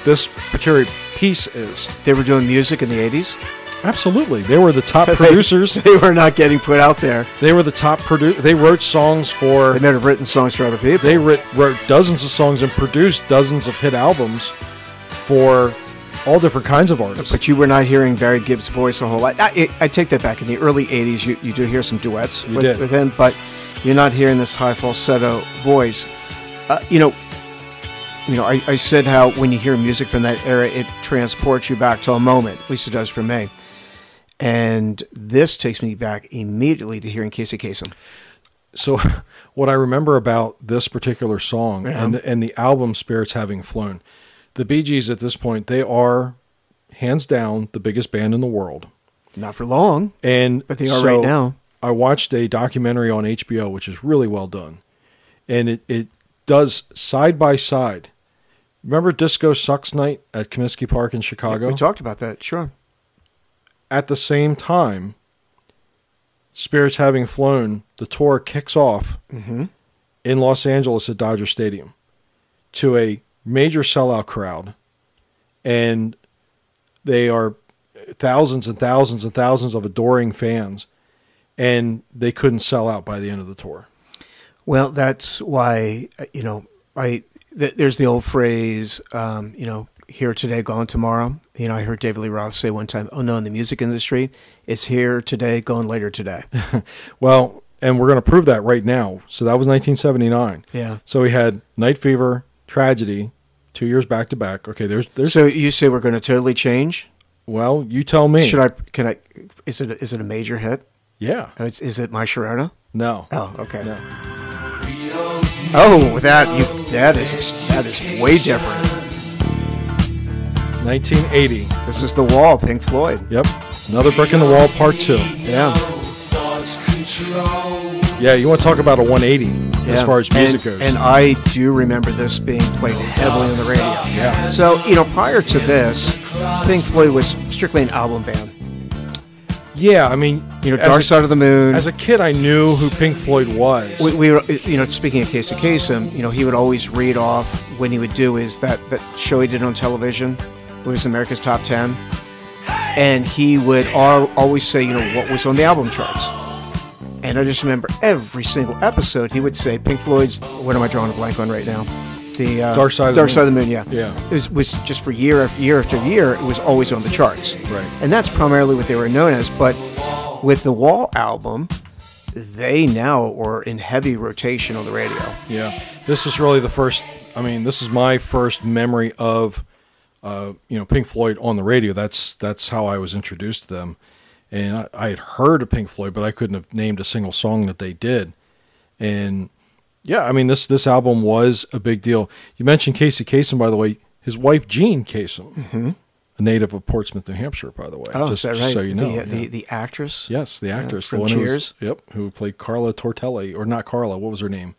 this particular piece is.
they were doing music in the 80s.
Absolutely. They were the top producers.
They were not getting put out there.
They were the top produ They wrote songs for
They might have written songs for other people.
they writ, wrote dozens of songs and produced dozens of hit albums for all different kinds of artists.
but you were not hearing Barry Gibb's voice a whole lot. I, I take that back. In the early 80s, you, you do hear some duets
You
with,
did.
with him, but you're not hearing this high falsetto voice. Uh, you know, you know, I, I said how when you hear music from that era, it transports you back to a moment. At least it does for me. And this takes me back immediately to hearing Casey Kasem.
so what I remember about this particular song
Yeah.
and and the album Spirits Having Flown, the Bee Gees at this point they are hands down the biggest band in the world,
Not for long,
and
but they are
so
right now.
I watched a documentary on HBO which is really well done, and it it does side by side. Remember Disco Sucks Night at Comiskey Park in Chicago?
We talked about that, sure.
At the same time, Spirits having flown, the tour kicks off
Mhm.
in Los Angeles at Dodger Stadium to a major sellout crowd, and they are thousands and thousands and thousands of adoring fans, and they couldn't sell out by the end of the tour.
Well, that's why uh, you know I th- there's the old phrase, um, you know, here today, gone tomorrow. You know, I heard David Lee Roth say one time, "Oh no, in the music industry, it's here today, gone later today."
Well, and we're going to prove that right now. So that was 1979.
Yeah.
So we had Night Fever, Tragedy, two years back to back. Okay, there's there's.
So you say we're going to totally change?
well, you tell me.
Should I? Can I? Is it? Is it a major hit?
Yeah.
Oh, Is, is it My Sharona?
No.
Oh, okay.
No.
Oh, that you that is that is way different.
1980.
This is the Wall, Pink Floyd.
Yep. Another brick in the wall, part two.
Yeah,
Yeah, you want to talk about a 180 as far as music
and,
goes.
And I do remember this being played heavily on the radio.
Yeah.
So you know, prior to this, Pink Floyd was strictly an album band.
yeah, I mean,
You know, Dark
a-
Side of the Moon.
As a kid, I knew who Pink Floyd was.
we, we were, you know, speaking of Casey Kasem, you know, he would always read off when he would do is that that show he did on television, it was America's Top Ten, and he would al- always say, you know, what was on the album charts. And I just remember every single episode he would say Pink Floyd's. What am I drawing a blank on right now? The uh,
Dark Side of the
Dark Side of
Moon.
the Moon. Yeah,
Yeah.
It was, was just for year after year after year. It was always on the charts.
Right.
And that's primarily what they were known as. But with the Wall album, they now are in heavy rotation on the radio.
Yeah, this is really the first. I mean, this is my first memory of, uh, you know, Pink Floyd on the radio. That's that's how I was introduced to them, and I, I had heard of Pink Floyd, but I couldn't have named a single song that they did. And yeah, I mean this this album was a big deal. You mentioned Casey Kasem, by the way. His wife Jean Kasem, a native of Portsmouth, New Hampshire, by the way.
Mm-hmm. Oh,
just,
is that
just
right?
so you know,
the, uh, the the actress.
yes, the actress,
from
the one who was,
Cheers?
yep, who played Carla Tortelli, or not Carla. What was her name?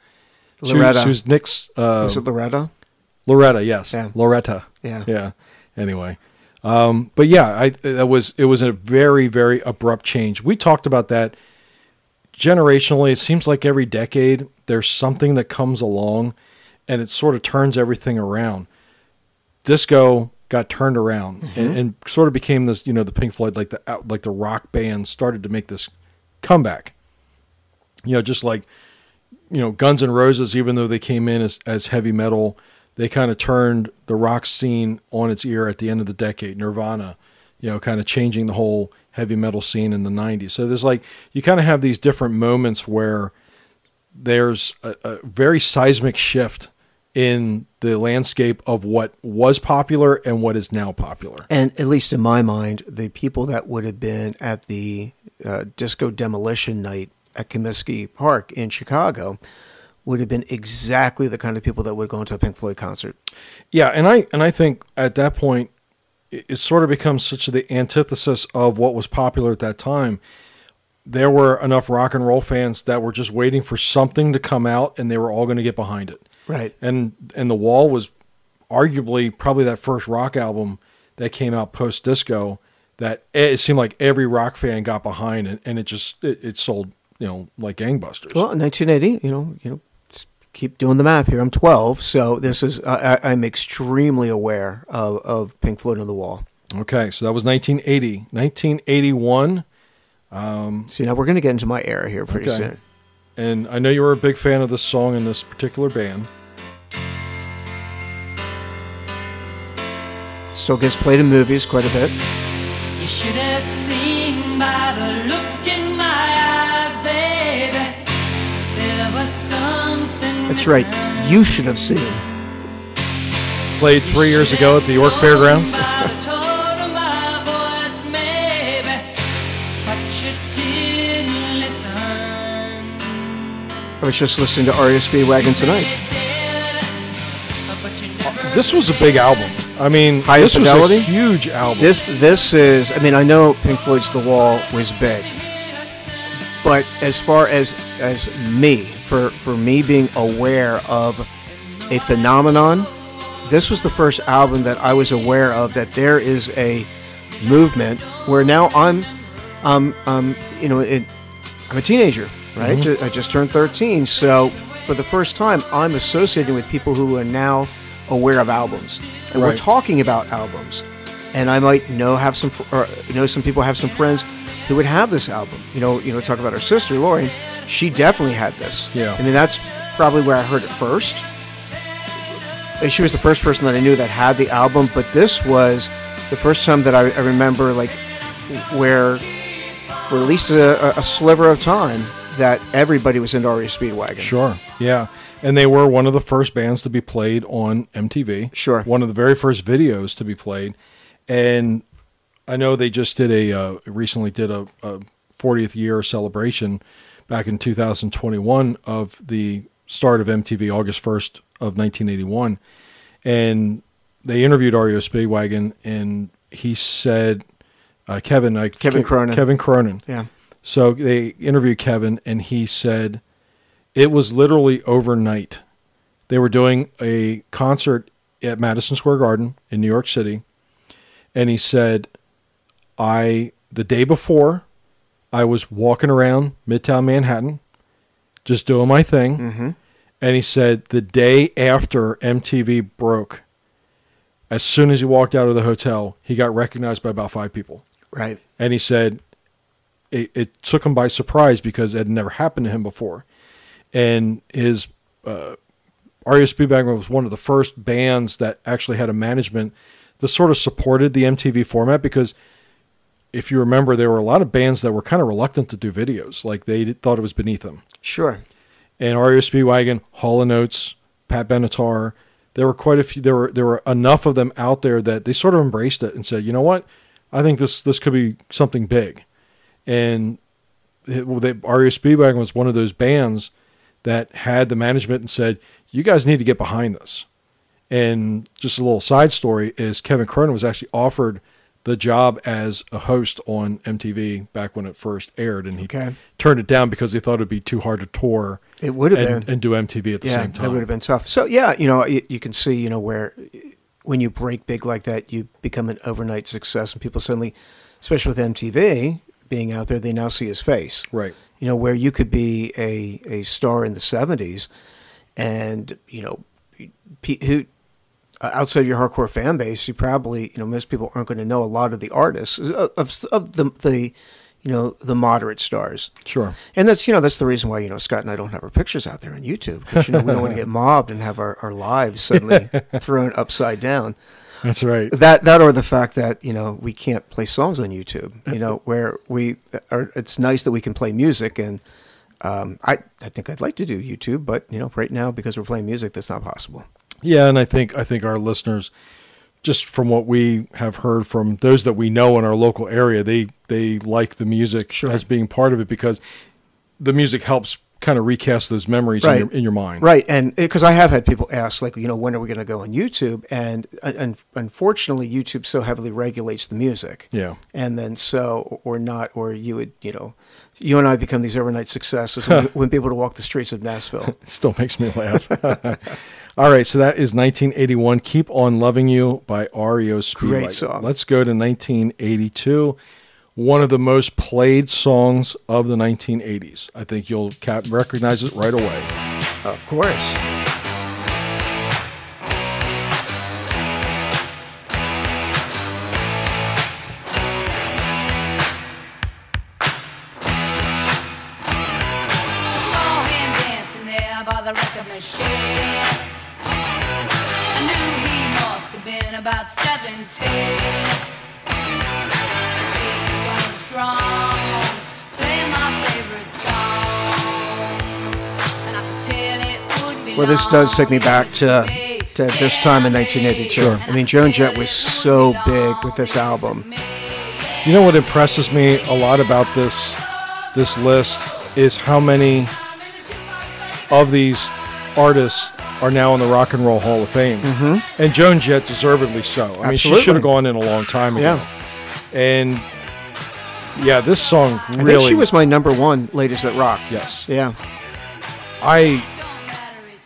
She was-
Loretta.
She was, Nick's uh,
Was it Loretta?
Loretta, yes,
Yeah.
Loretta,
Yeah.
yeah. Anyway, um, but yeah, I that was it was a very very abrupt change. We talked about that generationally. It seems like every decade there's something that comes along, and it sort of turns everything around. Disco got turned around and, and sort of became this, you know, the Pink Floyd, like the like the rock band started to make this comeback. You know, just like you know, Guns N' Roses, even though they came in as, as heavy metal, they kind of turned the rock scene on its ear at the end of the decade. Nirvana, you know, kind of changing the whole heavy metal scene in the 90s. So there's like, you kind of have these different moments where there's a, a very seismic shift in the landscape of what was popular and what is now popular.
And at least in my mind, the people that would have been at the uh, disco demolition night at Comiskey Park in Chicago would have been exactly the kind of people that would go into a Pink Floyd concert.
Yeah, and I and I think at that point it, it sort of becomes such the antithesis of what was popular at that time. There were enough rock and roll fans that were just waiting for something to come out, and they were all going to get behind it.
Right.
And and the Wall was arguably probably that first rock album that came out post disco that it seemed like every rock fan got behind it, and it just it, it sold you know like gangbusters.
Well, in 1980, you know, you know, keep doing the math here. I'm 12, so this is I, I- I'm extremely aware of, of Pink Floyd on the Wall.
okay, so that was 1980, 1981.
Um, See, now we're going to get into my era here pretty
Okay.
soon.
And I know you were a big fan of this song and this particular band.
Still gets played in movies quite a bit.
You should have seen by the
That's right. You should have seen.
Played three years ago at the York Fairgrounds.
By the tone of my voice, maybe, but you didn't listen.
I was just listening to REO Speedwagon tonight.
But you never
This was a big album. I mean,
High
this was a huge album.
This this is. I mean, I know Pink Floyd's The Wall was big, but as far as as me, for for me being aware of a phenomenon, this was the first album that I was aware of that there is a movement where now I'm, um, um, you know, it, I'm a teenager, right? Ju- I just turned 13, so for the first time, I'm associating with people who are now aware of albums, and we're talking about albums. And I might know have some, or know some people have some friends who would have this album. You know, you know, talk about our sister Lori. She definitely had this.
Yeah.
I mean, that's probably where I heard it first. and she was the first person that I knew that had the album. But this was the first time that I, I remember, like, where for at least a, a sliver of time that everybody was into REO Speedwagon.
Sure. Yeah. And they were one of the first bands to be played on MTV.
Sure.
One of the very first videos to be played. And I know they just did a, uh, recently did a, a 40th year celebration back in 2021 of the start of MTV, August 1st of 1981. And they interviewed REO Speedwagon, and he said, uh, Kevin, I,
Kevin Cronin.
Kevin Cronin.
Yeah.
So they interviewed Kevin, and he said it was literally overnight. They were doing a concert at Madison Square Garden in New York City, and he said, "I the day before, I was walking around Midtown Manhattan, just doing my thing."
Mm-hmm.
And he said the day after MTV broke, as soon as he walked out of the hotel, he got recognized by about five people
Right.
and he said it, it took him by surprise because it had never happened to him before. And his uh, REO Speedwagon was one of the first bands that actually had a management that sort of supported the MTV format because if you remember, there were a lot of bands that were kind of reluctant to do videos, like they thought it was beneath them.
Sure.
And REO Speedwagon, Hall and Oates, Pat Benatar, there were quite a few. There were there were enough of them out there that they sort of embraced it and said, you know what, I think this this could be something big. And it, well, they, REO Speedwagon was one of those bands that had the management and said, you guys need to get behind this. And just a little side story is Kevin Cronin was actually offered the job as a host on MTV back when it first aired, and he
Okay.
turned it down because he thought it'd be too hard to tour
It would have
and,
been.
and do MTV at the
yeah,
same time.
that would have been tough. So yeah, you know, you, you can see, you know, where when you break big like that, you become an overnight success, and people suddenly, especially with MTV being out there, they now see his face.
Right.
You know, where you could be a a star in the '70s, and you know, who outside your hardcore fan base, you probably, you know, most people aren't going to know a lot of the artists of, of, of the the, you know, the moderate stars.
Sure.
And that's you know that's the reason why you know Scott and I don't have our pictures out there on YouTube because you know we don't want to get mobbed and have our, our lives suddenly thrown upside down.
That's right.
That that or the fact that you know we can't play songs on YouTube. You know where we are. It's nice that we can play music and. Um, I, I think I'd like to do YouTube, but you know, right now because we're playing music, that's not possible.
Yeah, and I think I think our listeners, just from what we have heard from those that we know in our local area, they they like the music
Sure.
as being part of it because the music helps kind of recast those memories in, your, in your mind.
Right, and eh, because I have had people ask, like, you know, when are we going to go on YouTube? And, and unfortunately, YouTube so heavily regulates the music.
Yeah.
and then so or not, or you would, you know, you and I become these overnight successes, and we wouldn't be able to walk the streets of Nashville.
It still makes me laugh. All right, so that is 1981. Keep on loving you by REO Speedwagon.
Great song.
Let's go to 1982. One of the most played songs of the 1980s. I think you'll recognize it right away.
of course, Well, this does take me back to- to this time in 1982. Sure. I mean, Joan Jett was so big with this album.
You know what impresses me a lot about this this list is how many of these artists are now in the Rock and Roll Hall of Fame, mm-hmm. and Joan Jett deservedly so. I mean, she should have gone in a long time ago.
Yeah.
And yeah, this song really.
I think she was my number one latest at rock.
yes.
Yeah,
I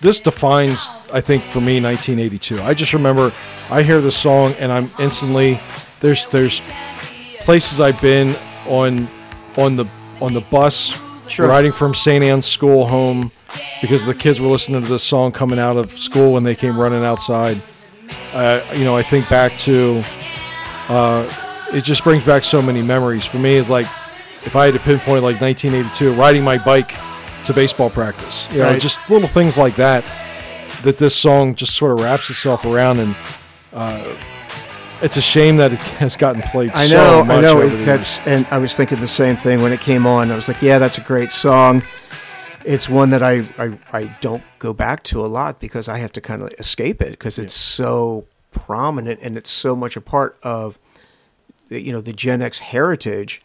this defines I think for me 1982. I just remember I hear this song and I'm instantly there's there's places I've been on on the on the bus
Sure.
riding from St. Anne's school home because the kids were listening to this song coming out of school when they came running outside. Uh, you know, I think back to uh, it just brings back so many memories. For me, it's like if I had to pinpoint like 1982, riding my bike to baseball practice. You know,
Right.
just little things like that that this song just sort of wraps itself around, and uh, it's a shame that it has gotten played
I
so
know,
much.
I know. It, that's and I was thinking the same thing when it came on. I was like, yeah, that's a great song. It's one that I I, I don't go back to a lot because I have to kind of escape it because it's so prominent and it's so much a part of the- you know the Gen X heritage.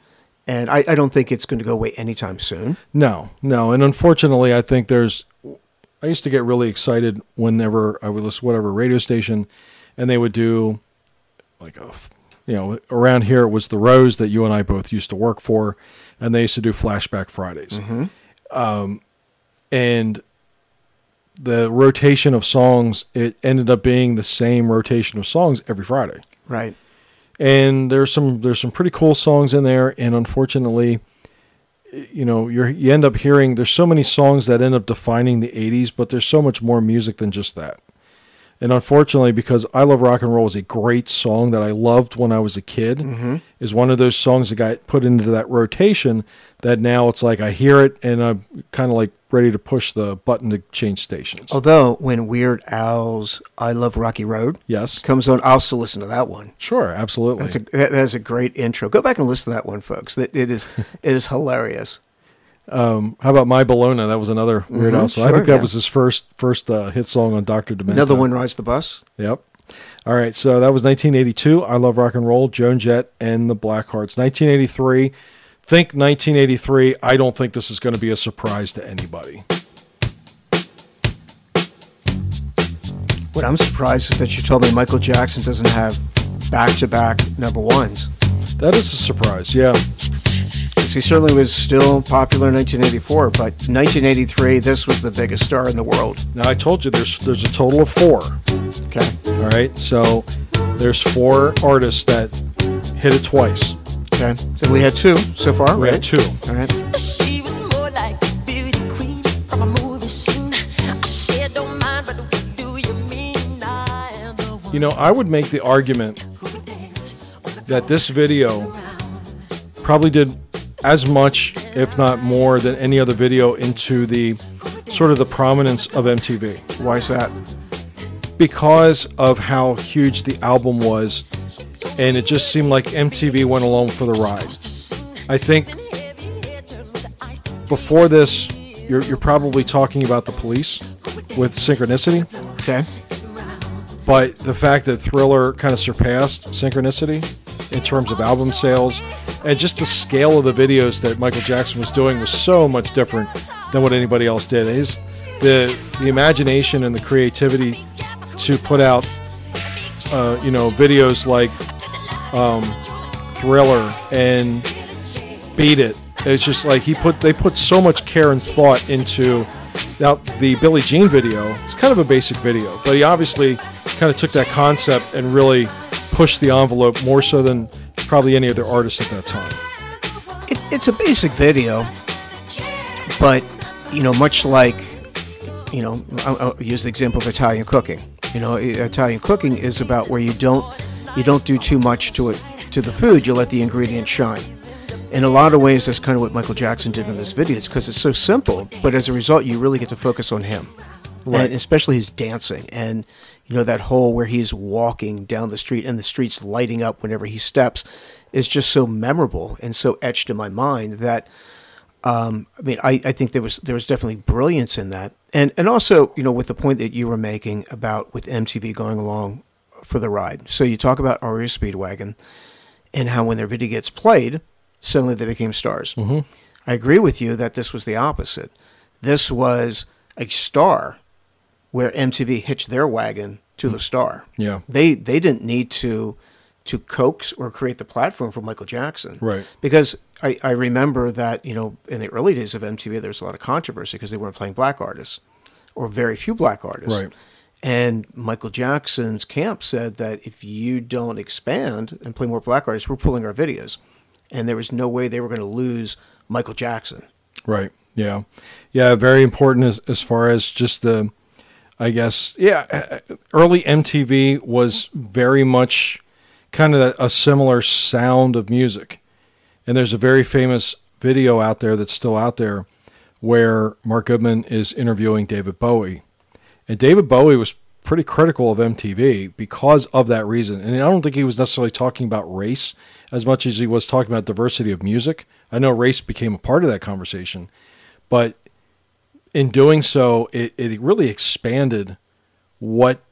And I, I don't think it's going to go away anytime soon.
No, no, and unfortunately, I think there's. I used to get really excited whenever I would listen to whatever radio station, and they would do, like a, you know, around here it was the Rose that you and I both used to work for, and they used to do Flashback Fridays, um, and the rotation of songs it ended up being the same rotation of songs every Friday
Right.
And there's some there's some pretty cool songs in there. And unfortunately you know you're you end up hearing there's so many songs that end up defining the 80s but there's so much more music than just that and unfortunately because i love rock and roll is a great song that i loved when i was a kid mm-hmm. is one of those songs that got put into that rotation that now it's like i hear it and i'm kind of like ready to push the button to change stations
Although when Weird Al's "I Love Rocky Road"
yes
comes on, I'll still listen to that one.
sure absolutely
That's a that that is a great intro. Go back and listen to that one, folks. That it is it is hilarious.
How about My Bologna? That was another Weird
Mhm,
Al. So I think that
yeah.
was his first first uh, hit song on Doctor Demento.
Another one rides the bus.
Yep. All right. So that was 1982. I love rock and roll. Joan Jett and the Blackhearts. 1983. Think 1983. I don't think this is going to be a surprise to anybody.
What I'm surprised is that you told me Michael Jackson doesn't have back-to-back number ones.
That is a surprise. Yeah.
'Cause he certainly was still popular in 1984, but 1983, this was the biggest star in the world.
Now I told you there's there's a total of four.
Okay.
All right. So there's four artists that hit it twice.
Okay. So we had two so far,
We
right?
had two.
All right.
She was more like beauty queen from a movie scene. I said, don't mind, but what do you mean? I am the one
You know, I would make the argument
who dance on the
that this video probably did as much, if not more, than any other video into the sort of the prominence of MTV
Why is that?
because of how huge the album was, and it just seemed like MTV went along for the ride. I think before this, you're, you're probably talking about the police with Synchronicity,
Okay.
but the fact that Thriller kind of surpassed Synchronicity in terms of album sales and just the scale of the videos that Michael Jackson was doing was so much different than what anybody else did. His the the imagination and the creativity to put out uh, you know videos like um, Thriller and Beat It. It's just like he put they put so much care and thought into now the Billie Jean video. It's kind of a basic video, but he obviously kind of took that concept and really pushed the envelope more so than probably any other artist at that time.
It, it's a basic video, but you know, much like you know, I'll, I'll use the example of Italian cooking. You know, Italian cooking is about where you don't you don't do too much to it to the food. You let the ingredients shine. In a lot of ways, that's kind of what Michael Jackson did in this video. It's because it's so simple, but as a result, you really get to focus on him,
Right.
and especially his dancing and you know that whole where he's walking down the street and the streets lighting up whenever he steps is just so memorable and so etched in my mind that um, I mean, I, I think there was there was definitely brilliance in that, and and also you know with the point that you were making about with MTV going along for the ride. So you talk about REO Speedwagon, and how when their video gets played, suddenly they became stars. Mm-hmm. I agree with you that this was the opposite. This was a star, where MTV hitched their wagon to the mm. star.
Yeah.
they they didn't need to to coax or create the platform for Michael Jackson.
Right.
Because I, I remember that, you know, in the early days of MTV, there was a lot of controversy because they weren't playing black artists or very few black artists.
Right.
And Michael Jackson's camp said that if you don't expand and play more black artists, we're pulling our videos. And there was no way they were going to lose Michael Jackson.
Right. Yeah. Yeah. Very important as, as far as just the, I guess, yeah, uh, early MTV was very much kind of a, a similar sound of music. And there's a very famous video out there that's still out there where Mark Goodman is interviewing David Bowie. And David Bowie was pretty critical of MTV because of that reason. And I don't think he was necessarily talking about race as much as he was talking about diversity of music. I know race became a part of that conversation, but in doing so, it, it really expanded what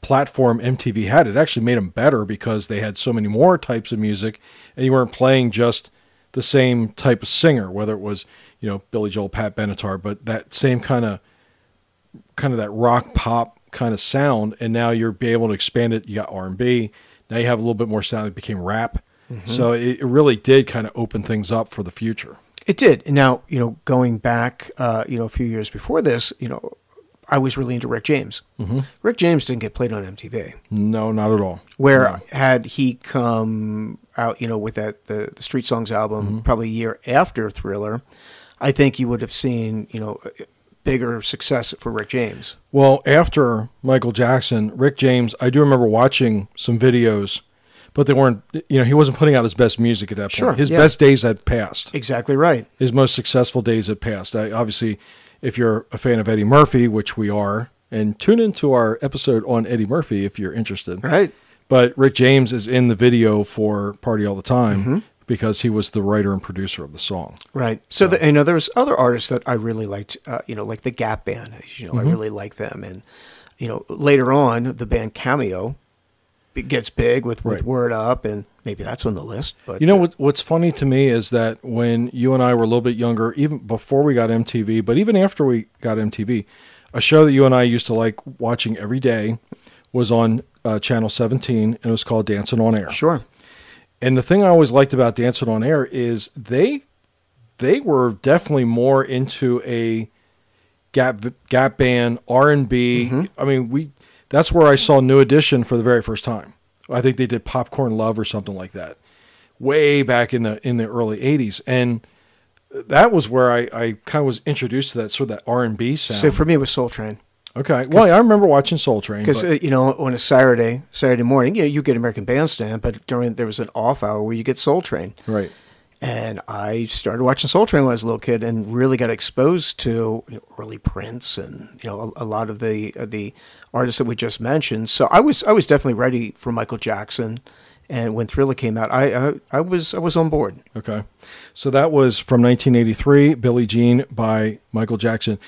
platform MTV had. It actually made them better because they had so many more types of music, and you weren't playing just the same type of singer, whether it was you know Billy Joel, Pat Benatar, but that same kind of kind of that rock pop kind of sound. And now you're be able to expand it. You got R and B. Now you have a little bit more sound. It became rap. Mm-hmm. So it, it really did kind of open things up for the future.
It did. Now, you know, going back, uh, you know, a few years before this, you know, I was really into Rick James. Mm-hmm. Rick James didn't get played on MTV.
No, not at all.
Where
No.
had he come out, you know, with that the, the Street Songs album, probably a year after Thriller, I think you would have seen, you know, bigger success for Rick James.
Well, after Michael Jackson, Rick James, I do remember watching some videos, but they weren't, you know, he wasn't putting out his best music at that point.
Sure,
his
yeah.
best days had passed.
Exactly right.
His most successful days had passed. I, obviously, if you're a fan of Eddie Murphy, which we are, and tune into our episode on Eddie Murphy if you're interested.
Right.
But Rick James is in the video for Party All the Time because he was the writer and producer of the song.
Right. So, the, you know, there was other artists that I really liked, uh, you know, like the Gap Band. You know,
Mm-hmm.
I really like them. And, you know, later on, the band Cameo it gets big with, with
Right.
Word Up, and maybe that's on the list. But
You know
uh,
what, what's funny to me is that when you and I were a little bit younger, even before we got MTV, but even after we got MTV, a show that you and I used to like watching every day was on uh, Channel 17, and it was called Dancing on Air.
Sure.
And the thing I always liked about Dancing on Air is they they were definitely more into a gap gap band R and B. I mean, we that's where I saw New Edition for the very first time. I think they did Popcorn Love or something like that, way back in the in the early '80s, and that was where I, I kind of was introduced to that sort of that R and B sound.
So for me, it was Soul Train.
okay, well, I remember watching Soul Train
Because uh, you know, on a Saturday Saturday morning, you know, you get American Bandstand, but during there was an off hour where you get Soul Train,
right.
And I started watching Soul Train when I was a little kid, and really got exposed to you know, early Prince and you know a, a lot of the uh, the artists that we just mentioned. So I was I was definitely ready for Michael Jackson, and when Thriller came out, I I, I was I was on board.
Okay. So that was from 1983, Billie Jean by Michael Jackson.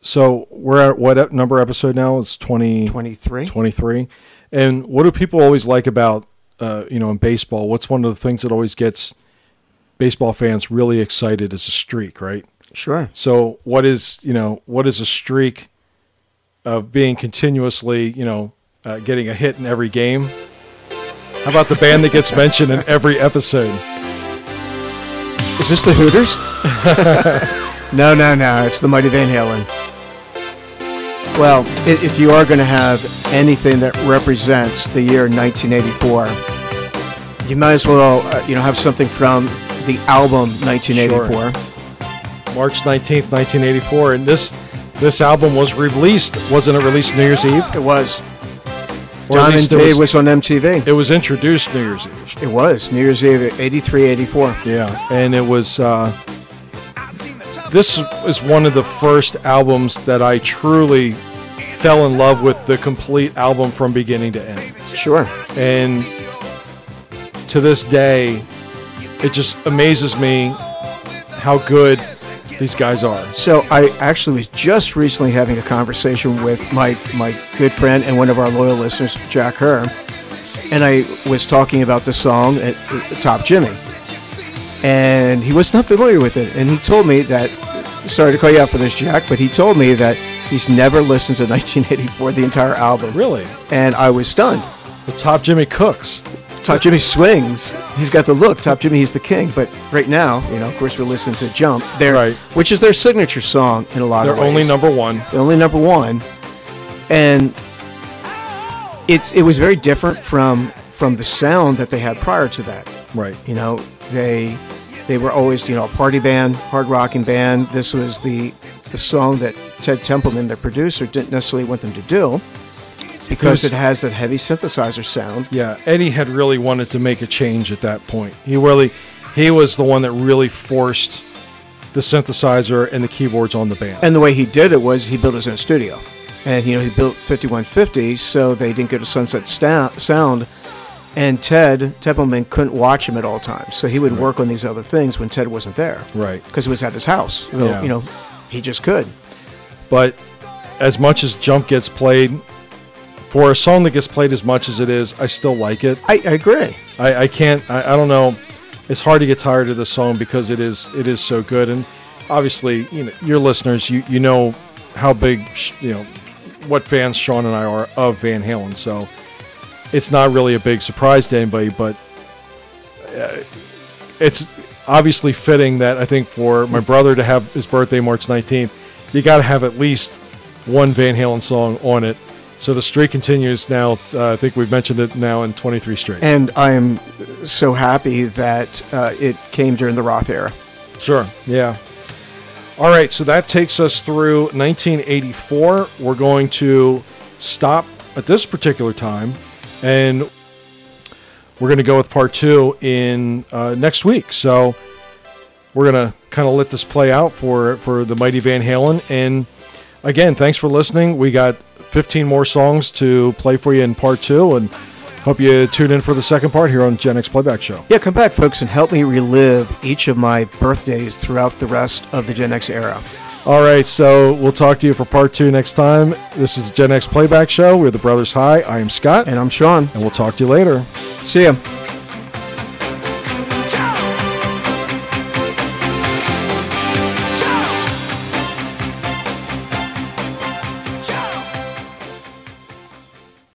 So we're at what number episode now? It's 20,
Twenty three.
23. And what do people always like about, uh, you know, in baseball? What's one of the things that always gets baseball fans really excited is a streak, right?
Sure.
So what is, you know, what is a streak of being continuously, you know, uh, getting a hit in every game? How about the band that gets mentioned in every episode?
Is this the Hooters? no, no, no. It's the Mighty Van Halen. Well, if you are going to have anything that represents the year 1984, you might as well, uh, you know, have something from the album 1984.
March 19th, 1984. And this this album was released. Wasn't it released New Year's Eve?
It was.
Or
Diamond Dave
was,
was on MTV.
it was introduced New Year's Eve.
It was New Year's Eve, 83, 84.
Yeah. And it was uh, this is one of the first albums that I truly fell in love with the complete album from beginning to end.
Sure.
And to this day, it just amazes me how good these guys are.
So I actually was just recently having a conversation with my my good friend and one of our loyal listeners, Jack Herr, and I was talking about the song at, Top Jimmy, and he was not familiar with it, and he told me that. Sorry to call you out for this, Jack, but he told me that he's never listened to 1984, the entire album.
Really?
And I was stunned.
The top Jimmy Cooks.
Top Jimmy swings. He's got the look. Top Jimmy, he's the king. But right now, you know, of course, we're listening to Jump, there,
Right.
which is their signature song in a lot.
They're
of ways.
only number one.
They're only number one, and it's it was very different from from the sound that they had prior to that.
Right.
You know, they they were always you know a party band, hard rocking band. This was the the song that Ted Templeman, their producer, didn't necessarily want them to do because
was-
it has that heavy synthesizer sound.
Yeah, Eddie had really wanted to make a change at that point. He really, he was the one that really forced the synthesizer and the keyboards on the band.
And the way he did it was he built his own studio. and you know he built 5150, so they didn't go to Sunset Sta- Sound. And Ted Templeman couldn't watch him at all times, so he would work on these other things when Ted wasn't there,
Right.
Because he was at his house. So,
Yeah.
You know, he just could.
But as much as Jump gets played, for a song that gets played as much as it is, I still like it.
I, I agree.
I, I can't. I, I don't know. It's hard to get tired of this song because it is it is so good. And obviously, you know, your listeners, you you know how big you know what fans Sean and I are of Van Halen. So it's not really a big surprise to anybody, but uh, it's obviously fitting that I think for my brother to have his birthday March 19th, you got to have at least one Van Halen song on it. So the streak continues now. Uh, I think we've mentioned it now in 23 straight.
And I am so happy that uh, it came during the Roth era.
Sure. Yeah. All right. So that takes us through 1984. We're going to stop at this particular time, and we're going to go with part two in uh, next week. So we're going to kind of let this play out for for the mighty Van Halen. And again, thanks for listening. We got 15 more songs to play for you in part two, and hope you tune in for the second part here on Gen X Playback Show.
Yeah, come back, folks, and help me relive each of my birthdays throughout the rest of the Gen X era.
All right, so we'll talk to you for part two next time. This is the Gen X Playback Show. We're the Brothers High. I am Scott,
And I'm Sean.
and we'll talk to you later.
See ya.